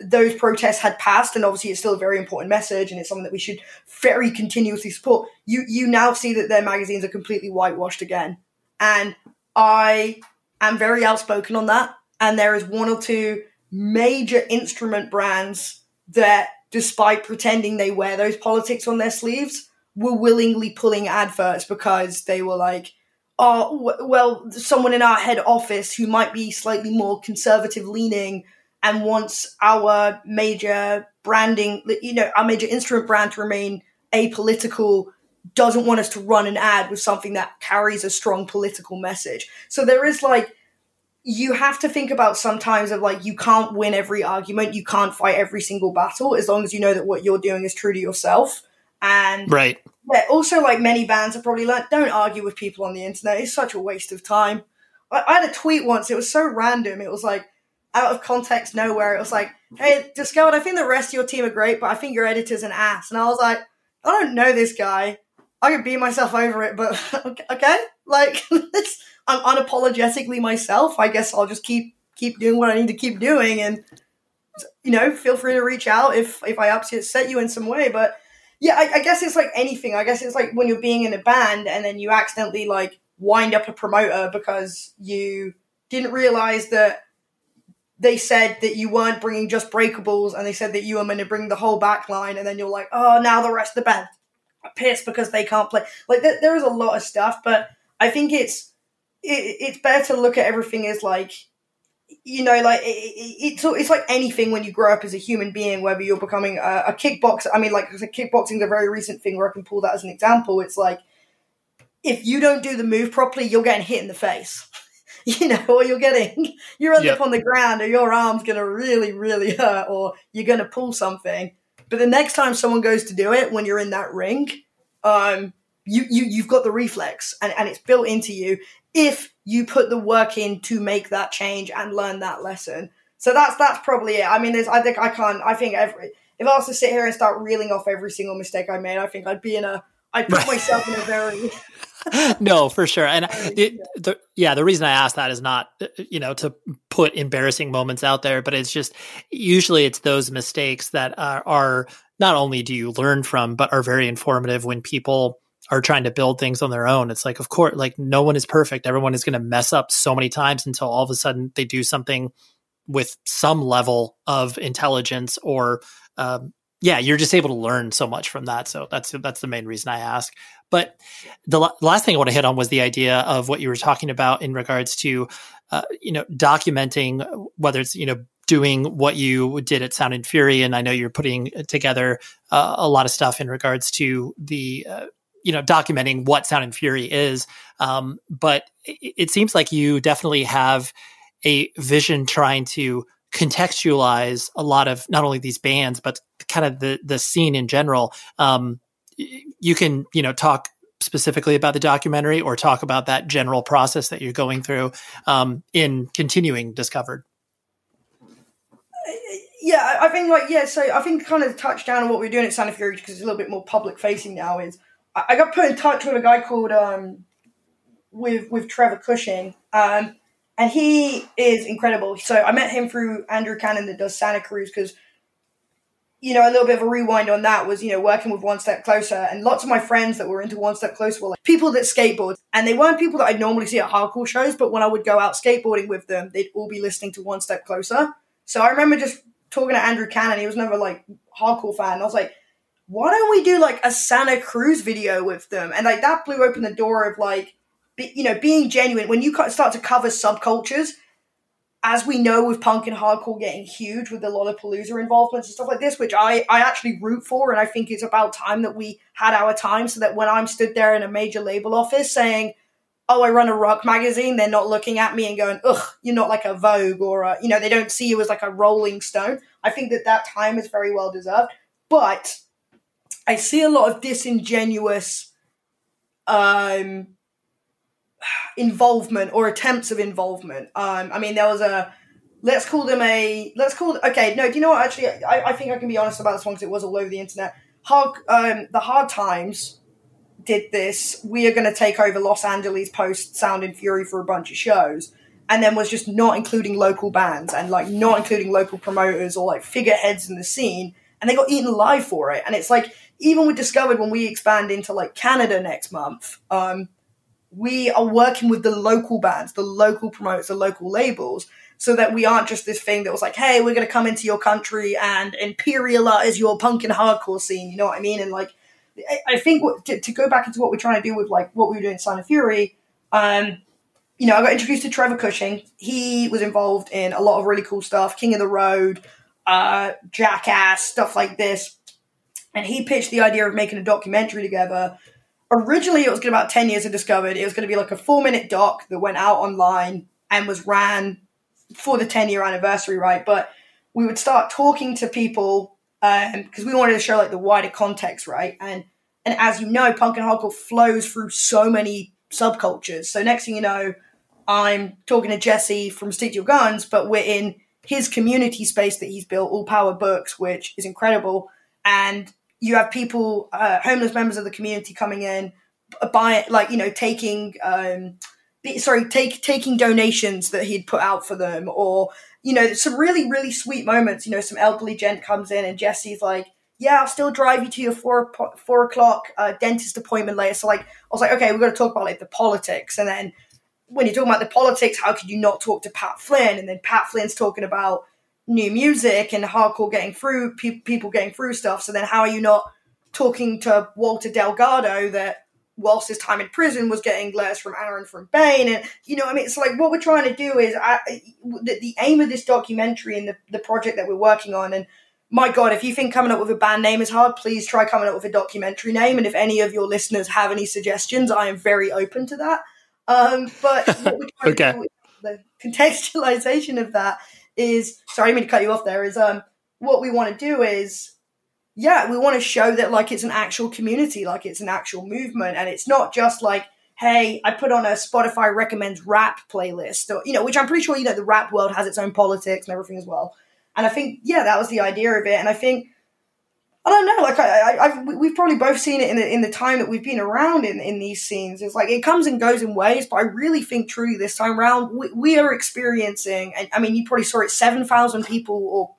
those protests had passed and obviously it's still a very important message and it's something that we should very continuously support you you now see that their magazines are completely whitewashed again. And i am very outspoken on that and there is one or two major instrument brands that despite pretending they wear those politics on their sleeves were willingly pulling adverts because they were like are well someone in our head office who might be slightly more conservative leaning and wants our major branding you know our major instrument brand to remain apolitical doesn't want us to run an ad with something that carries a strong political message. So there is like you have to think about sometimes of like you can't win every argument you can't fight every single battle as long as you know that what you're doing is true to yourself. And right yeah, also like many bands have probably learned, don't argue with people on the internet. It's such a waste of time. I, I had a tweet once. It was so random. It was like out of context, nowhere. It was like, "Hey, Discovered, I think the rest of your team are great, but I think your editor's an ass." And I was like, "I don't know this guy. I can beat myself over it, but okay, like it's." I'm unapologetically myself. I guess I'll just keep keep doing what I need to keep doing, and you know, feel free to reach out if if I upset you in some way. But yeah, I, I guess it's like anything. I guess it's like when you're being in a band and then you accidentally like wind up a promoter because you didn't realize that they said that you weren't bringing just breakables and they said that you were going to bring the whole back line and then you're like oh now the rest of the band are pissed because they can't play like th- there is a lot of stuff but i think it's it, it's better to look at everything as like you know like it, it, it's it's like anything when you grow up as a human being whether you're becoming a, a kickboxer i mean like kickboxing is a very recent thing where i can pull that as an example. It's like if you don't do the move properly you're getting hit in the face you know or you're getting you're yep. up on the ground or your arm's gonna really really hurt or you're gonna pull something. But the next time someone goes to do it when you're in that ring um you, you you've got the reflex and, and it's built into you. If you put the work in to make that change and learn that lesson. So that's that's probably it. I mean, there's I think I can't. I think every if I was to sit here and start reeling off every single mistake I made, I think I'd be in a I'd put myself in a very no, for sure. And it, the, yeah, the reason I ask that is not, uh, uh, you know, to put embarrassing moments out there, but it's just usually it's those mistakes that are, are not only do you learn from, but are very informative when people are trying to build things on their own. It's like, of course, like no one is perfect. Everyone is going to mess up so many times until all of a sudden they do something with some level of intelligence or, um, yeah, you're just able to learn so much from that. So that's that's the main reason I ask. But the, l- last thing I want to hit on was the idea of what you were talking about in regards to, uh, you know, documenting whether it's you know doing what you did at Sound and Fury, and I know you're putting together uh, a lot of stuff in regards to the uh, you know documenting what Sound and Fury is. Um, but it, it seems like you definitely have a vision trying to contextualize a lot of not only these bands but kind of the the scene in general. Um, you can you know talk specifically about the documentary or talk about that general process that you're going through um, in continuing discovered yeah i think like yeah so i think kind of touch down on what we're doing at Sound and Fury because it's a little bit more public facing now is I got put in touch with a guy called um, with with Trevor Cushing, um, and he is incredible. So I met him through Andrew Cannon that does Santa Cruz because you know a little bit of a rewind on that was you know working with One Step Closer, and lots of my friends that were into One Step Closer were like people that skateboard, and they weren't people that I'd normally see at hardcore shows, but when I would go out skateboarding with them, they'd all be listening to One Step Closer. So I remember just talking to Andrew Cannon. He was never like hardcore fan. I was like why don't we do like a Santa Cruz video with them? And like that blew open the door of like, be, you know, being genuine. When you start to cover subcultures, as we know with punk and hardcore getting huge with Lollapalooza involvements and stuff like this, which I, I actually root for, and I think it's about time that we had our time so that when I'm stood there in a major label office saying, oh, I run a rock magazine, they're not looking at me and going, ugh, you're not like a Vogue or, a, you know, they don't see you as like a Rolling Stone. I think that that time is very well deserved. But I see a lot of disingenuous um, involvement or attempts of involvement. Um, I mean, there was a let's call them a let's call okay. No, do you know what? Actually, I, I think I can be honest about this one because it was all over the internet. Hard, um, the Hard Times did this. We are going to take over Los Angeles post Sound and Fury for a bunch of shows, and then was just not including local bands and like not including local promoters or like figureheads in the scene, and they got eaten alive for it. And it's like even we discovered when we expand into like Canada next month, um, we are working with the local bands, the local promoters, the local labels, so that we aren't just this thing that was like, hey, we're going to come into your country and imperialize your punk and hardcore scene. You know what I mean? And like, I, think what, to, to, go back into what we're trying to do with like what we were doing in Sound and Fury, um, you know, I got introduced to Trevor Cushing. He was involved in a lot of really cool stuff, King of the Road, uh, Jackass, stuff like this and he pitched the idea of making a documentary together. Originally, it was going to about 10 years of Discovered. It was going to be like a four minute doc that went out online and was ran for the 10 year anniversary, right? But we would start talking to people because um, we wanted to show like the wider context, right? And and as you know, punk and hardcore flows through so many subcultures. So next thing you know, I'm talking to Jesse from Stick Your Guns, but we're in his community space that he's built, All Power Books, which is incredible. And you have people, uh, homeless members of the community coming in, buying, like, you know, taking, um, sorry, take, taking donations that he'd put out for them, or, you know, some really, really sweet moments. You know, some elderly gent comes in and Jesse's like, yeah, I'll still drive you to your four four o'clock uh, dentist appointment later. So like, I was like, okay, we're to talk about like the politics, and then when you're talking about the politics, how could you not talk to Pat Flynn? And then Pat Flynn's talking about new music and hardcore getting through, pe- people getting through stuff. So then how are you not talking to Walter Delgado that whilst his time in prison was getting letters from Aaron from Bane? And, you know, I mean, it's like what we're trying to do is I, the, the aim of this documentary and the, the project that we're working on and my God, if you think coming up with a band name is hard, please try coming up with a documentary name. And if any of your listeners have any suggestions, I am very open to that. Um, but okay. the contextualization of that is sorry, I mean to cut you off there. Is um, what we want to do is yeah, we want to show that like it's an actual community, like it's an actual movement, and it's not just like hey, I put on a Spotify recommends rap playlist, or you know, which I'm pretty sure you know the rap world has its own politics and everything as well. And I think yeah, that was the idea of it, and I think I don't know. Like I, I, I've, we've probably both seen it in the in the time that we've been around in in these scenes. It's like it comes and goes in waves, but I really think truly this time around we, we are experiencing. And I mean, you probably saw it seven thousand people, or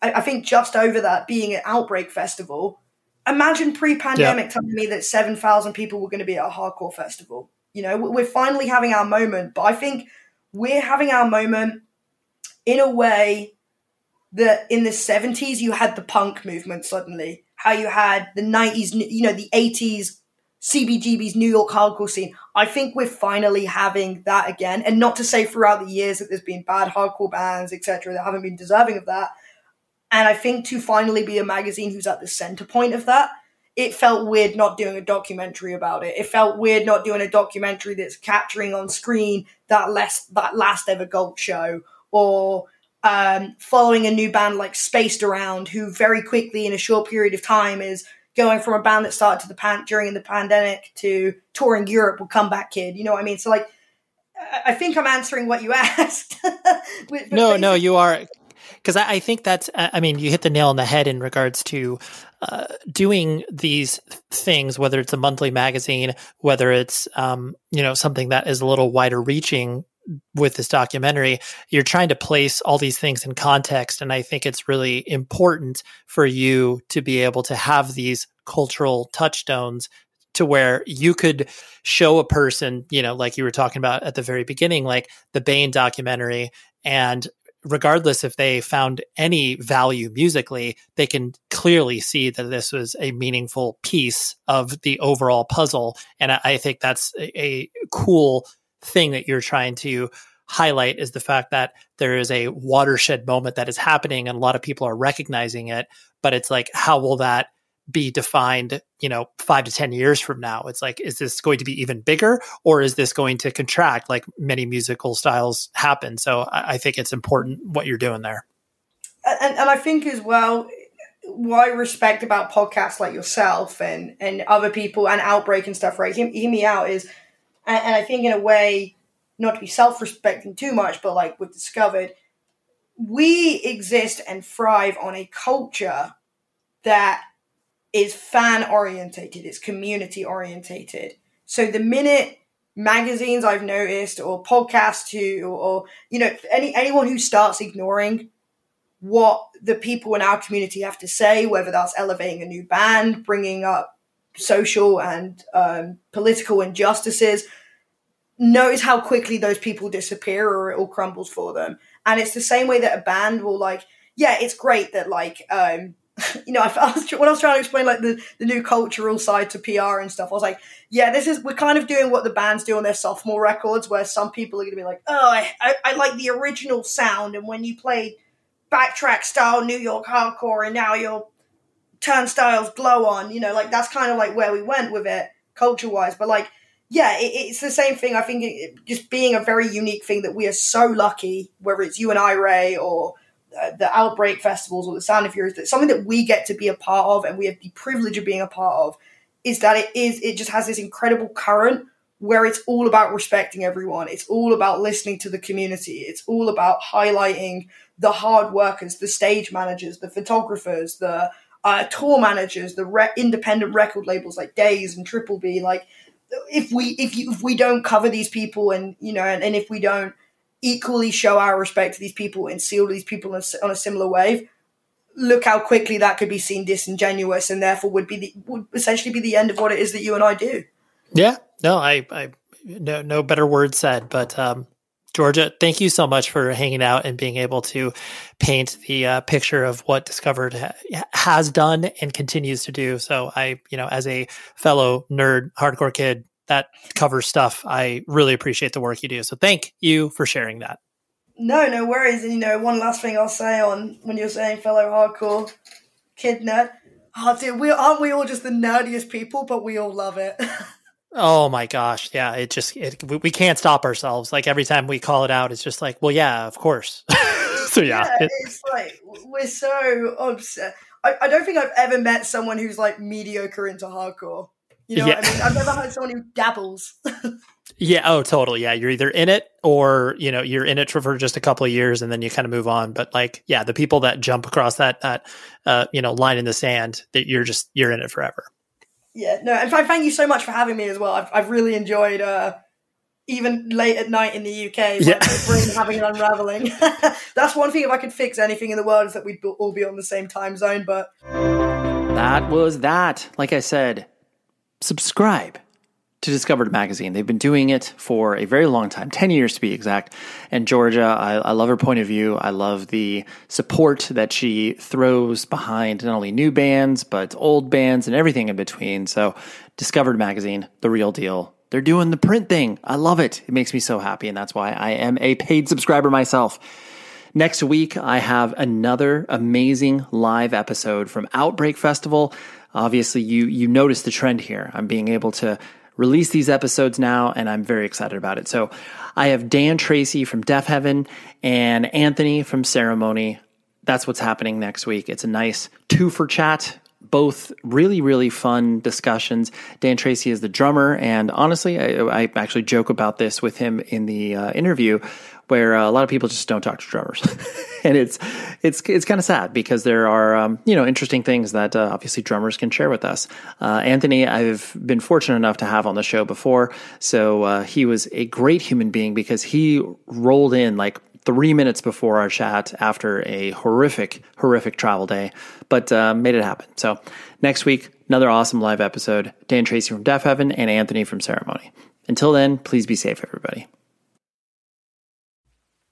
I, I, think just over that, being an Outbreak Festival. Imagine pre-pandemic yeah. telling me that seven thousand people were going to be at a hardcore festival. You know, we're finally having our moment, but I think we're having our moment in a way that in the 70s you had the punk movement suddenly, how you had the 90s, you know, the 80s CBGB's New York hardcore scene. I think we're finally having that again. And not to say throughout the years that there's been bad hardcore bands, etc., that haven't been deserving of that. And I think to finally be a magazine who's at the center point of that, it felt weird not doing a documentary about it. It felt weird not doing a documentary that's capturing on screen that last that last ever Gulch show or um, following a new band like Spaced Around, who very quickly in a short period of time is going from a band that started to the pan- during the pandemic to touring Europe with Comeback Kid. You know what I mean? So like, I think I'm answering what you asked. no, no, you are. Because I, I, think that's, I mean, you hit the nail on the head in regards to uh, doing these things, whether it's a monthly magazine, whether it's, um, you know, something that is a little wider reaching with this documentary, you're trying to place all these things in context. And I think it's really important for you to be able to have these cultural touchstones to where you could show a person, you know, like you were talking about at the very beginning, like the Bane documentary, and regardless if they found any value musically, they can clearly see that this was a meaningful piece of the overall puzzle. And I, think that's a, a cool thing that you're trying to highlight is the fact that there is a watershed moment that is happening and a lot of people are recognizing it but it's like how will that be defined you know 5 to 10 years from now? It's like is this going to be even bigger or is this going to contract like many musical styles happen? So i, I think it's important what you're doing there. And, and i think as well what I respect about podcasts like yourself and and other people and Outbreak and stuff, right? Hear, hear me out is and, and I think in a way, not to be self-respecting too much, but like we've discovered, we exist and thrive on a culture that is fan orientated, it's community orientated. So the minute magazines I've noticed or podcasts too, or, or, you know any anyone who starts ignoring what the people in our community have to say, whether that's elevating a new band, bringing up social and um, political injustices. Notice how quickly those people disappear or it all crumbles for them. And it's the same way that a band will like, yeah, it's great that like, um, you know, I, was, when I was trying to explain like the, the new cultural side to PR and stuff, I was like, yeah, this is, we're kind of doing what the bands do on their sophomore records where some people are going to be like, oh, I, I, I like the original sound. And when you played backtrack style New York hardcore and now you're Turnstile's Glow On. You know, like that's kind of like where we went with it culture wise. But like, yeah, it, it's the same thing. I think it, just being a very unique thing that we are so lucky, whether it's you and I, Ray, or uh, the Outbreak festivals or the Sound of Fury, that something that we get to be a part of and we have the privilege of being a part of is that it is it just has this incredible current where it's all about respecting everyone. It's all about listening to the community. It's all about highlighting the hard workers, the stage managers, the photographers, the uh, tour managers, the re- independent record labels like Days and Triple B. Like, if we if you if we don't cover these people and you know and, and if we don't equally show our respect to these people and seal these people on a, on a similar wave, look how quickly that could be seen disingenuous and therefore would be the, would essentially be the end of what it is that you and I do. Yeah, no, I, I, no, no better word said. But um, Georgia, thank you so much for hanging out and being able to paint the uh, picture of what Discovered ha- has done and continues to do. So I, you know, as a fellow nerd, hardcore kid that covers stuff, I really appreciate the work you do. So thank you for sharing that. No, no worries. And you know, one last thing I'll say on when you're saying fellow hardcore kid nerd. Oh, dude, we aren't we all just the nerdiest people, but we all love it. Oh my gosh, yeah! It just it, we can't stop ourselves. Like every time we call it out, it's just like, well, yeah, of course. so yeah, yeah it, it's like we're so obsessed. I, I don't think I've ever met someone who's like mediocre into hardcore. You know Yeah. what I mean? I've never had someone who dabbles. yeah. Oh, totally. Yeah, you're either in it or you know you're in it for, for just a couple of years and then you kind of move on. But like, yeah, the people that jump across that that uh, you know line in the sand, that you're just you're in it forever. Yeah, no, and th- thank you so much for having me as well. I've, I've really enjoyed uh, even late at night in the UK, Yeah. brain having an unraveling. That's one thing. If I could fix anything in the world, is that we'd all be on the same time zone. But That was that. Like I said, subscribe to Discovered Magazine. They've been doing it for a very long time, 10 years to be exact. And Georgia, I, I love her point of view. I love the support that she throws behind not only new bands, but old bands and everything in between. So, Discovered Magazine, the real deal. They're doing the print thing. I love it. It makes me so happy. And that's why I am a paid subscriber myself. Next week, I have another amazing live episode from Outbreak Festival. Obviously, you you notice the trend here. I'm being able to release these episodes now, and I'm very excited about it. So, I have Dan Tracy from Deafheaven and Anthony from Ceremony. That's what's happening next week. It's a nice two for chat. Both really, really fun discussions. Dan Tracy is the drummer, and honestly, I, I actually joke about this with him in the uh, interview, where uh, a lot of people just don't talk to drummers, and it's it's it's kind of sad because there are um, you know interesting things that uh, obviously drummers can share with us. Uh, Anthony, I've been fortunate enough to have on the show before, so uh, he was a great human being because he rolled in like three minutes before our chat after a horrific, horrific travel day, but uh, made it happen. So next week, another awesome live episode. Dan Tracy from Deafheaven and Anthony from Ceremony. Until then, please be safe, everybody.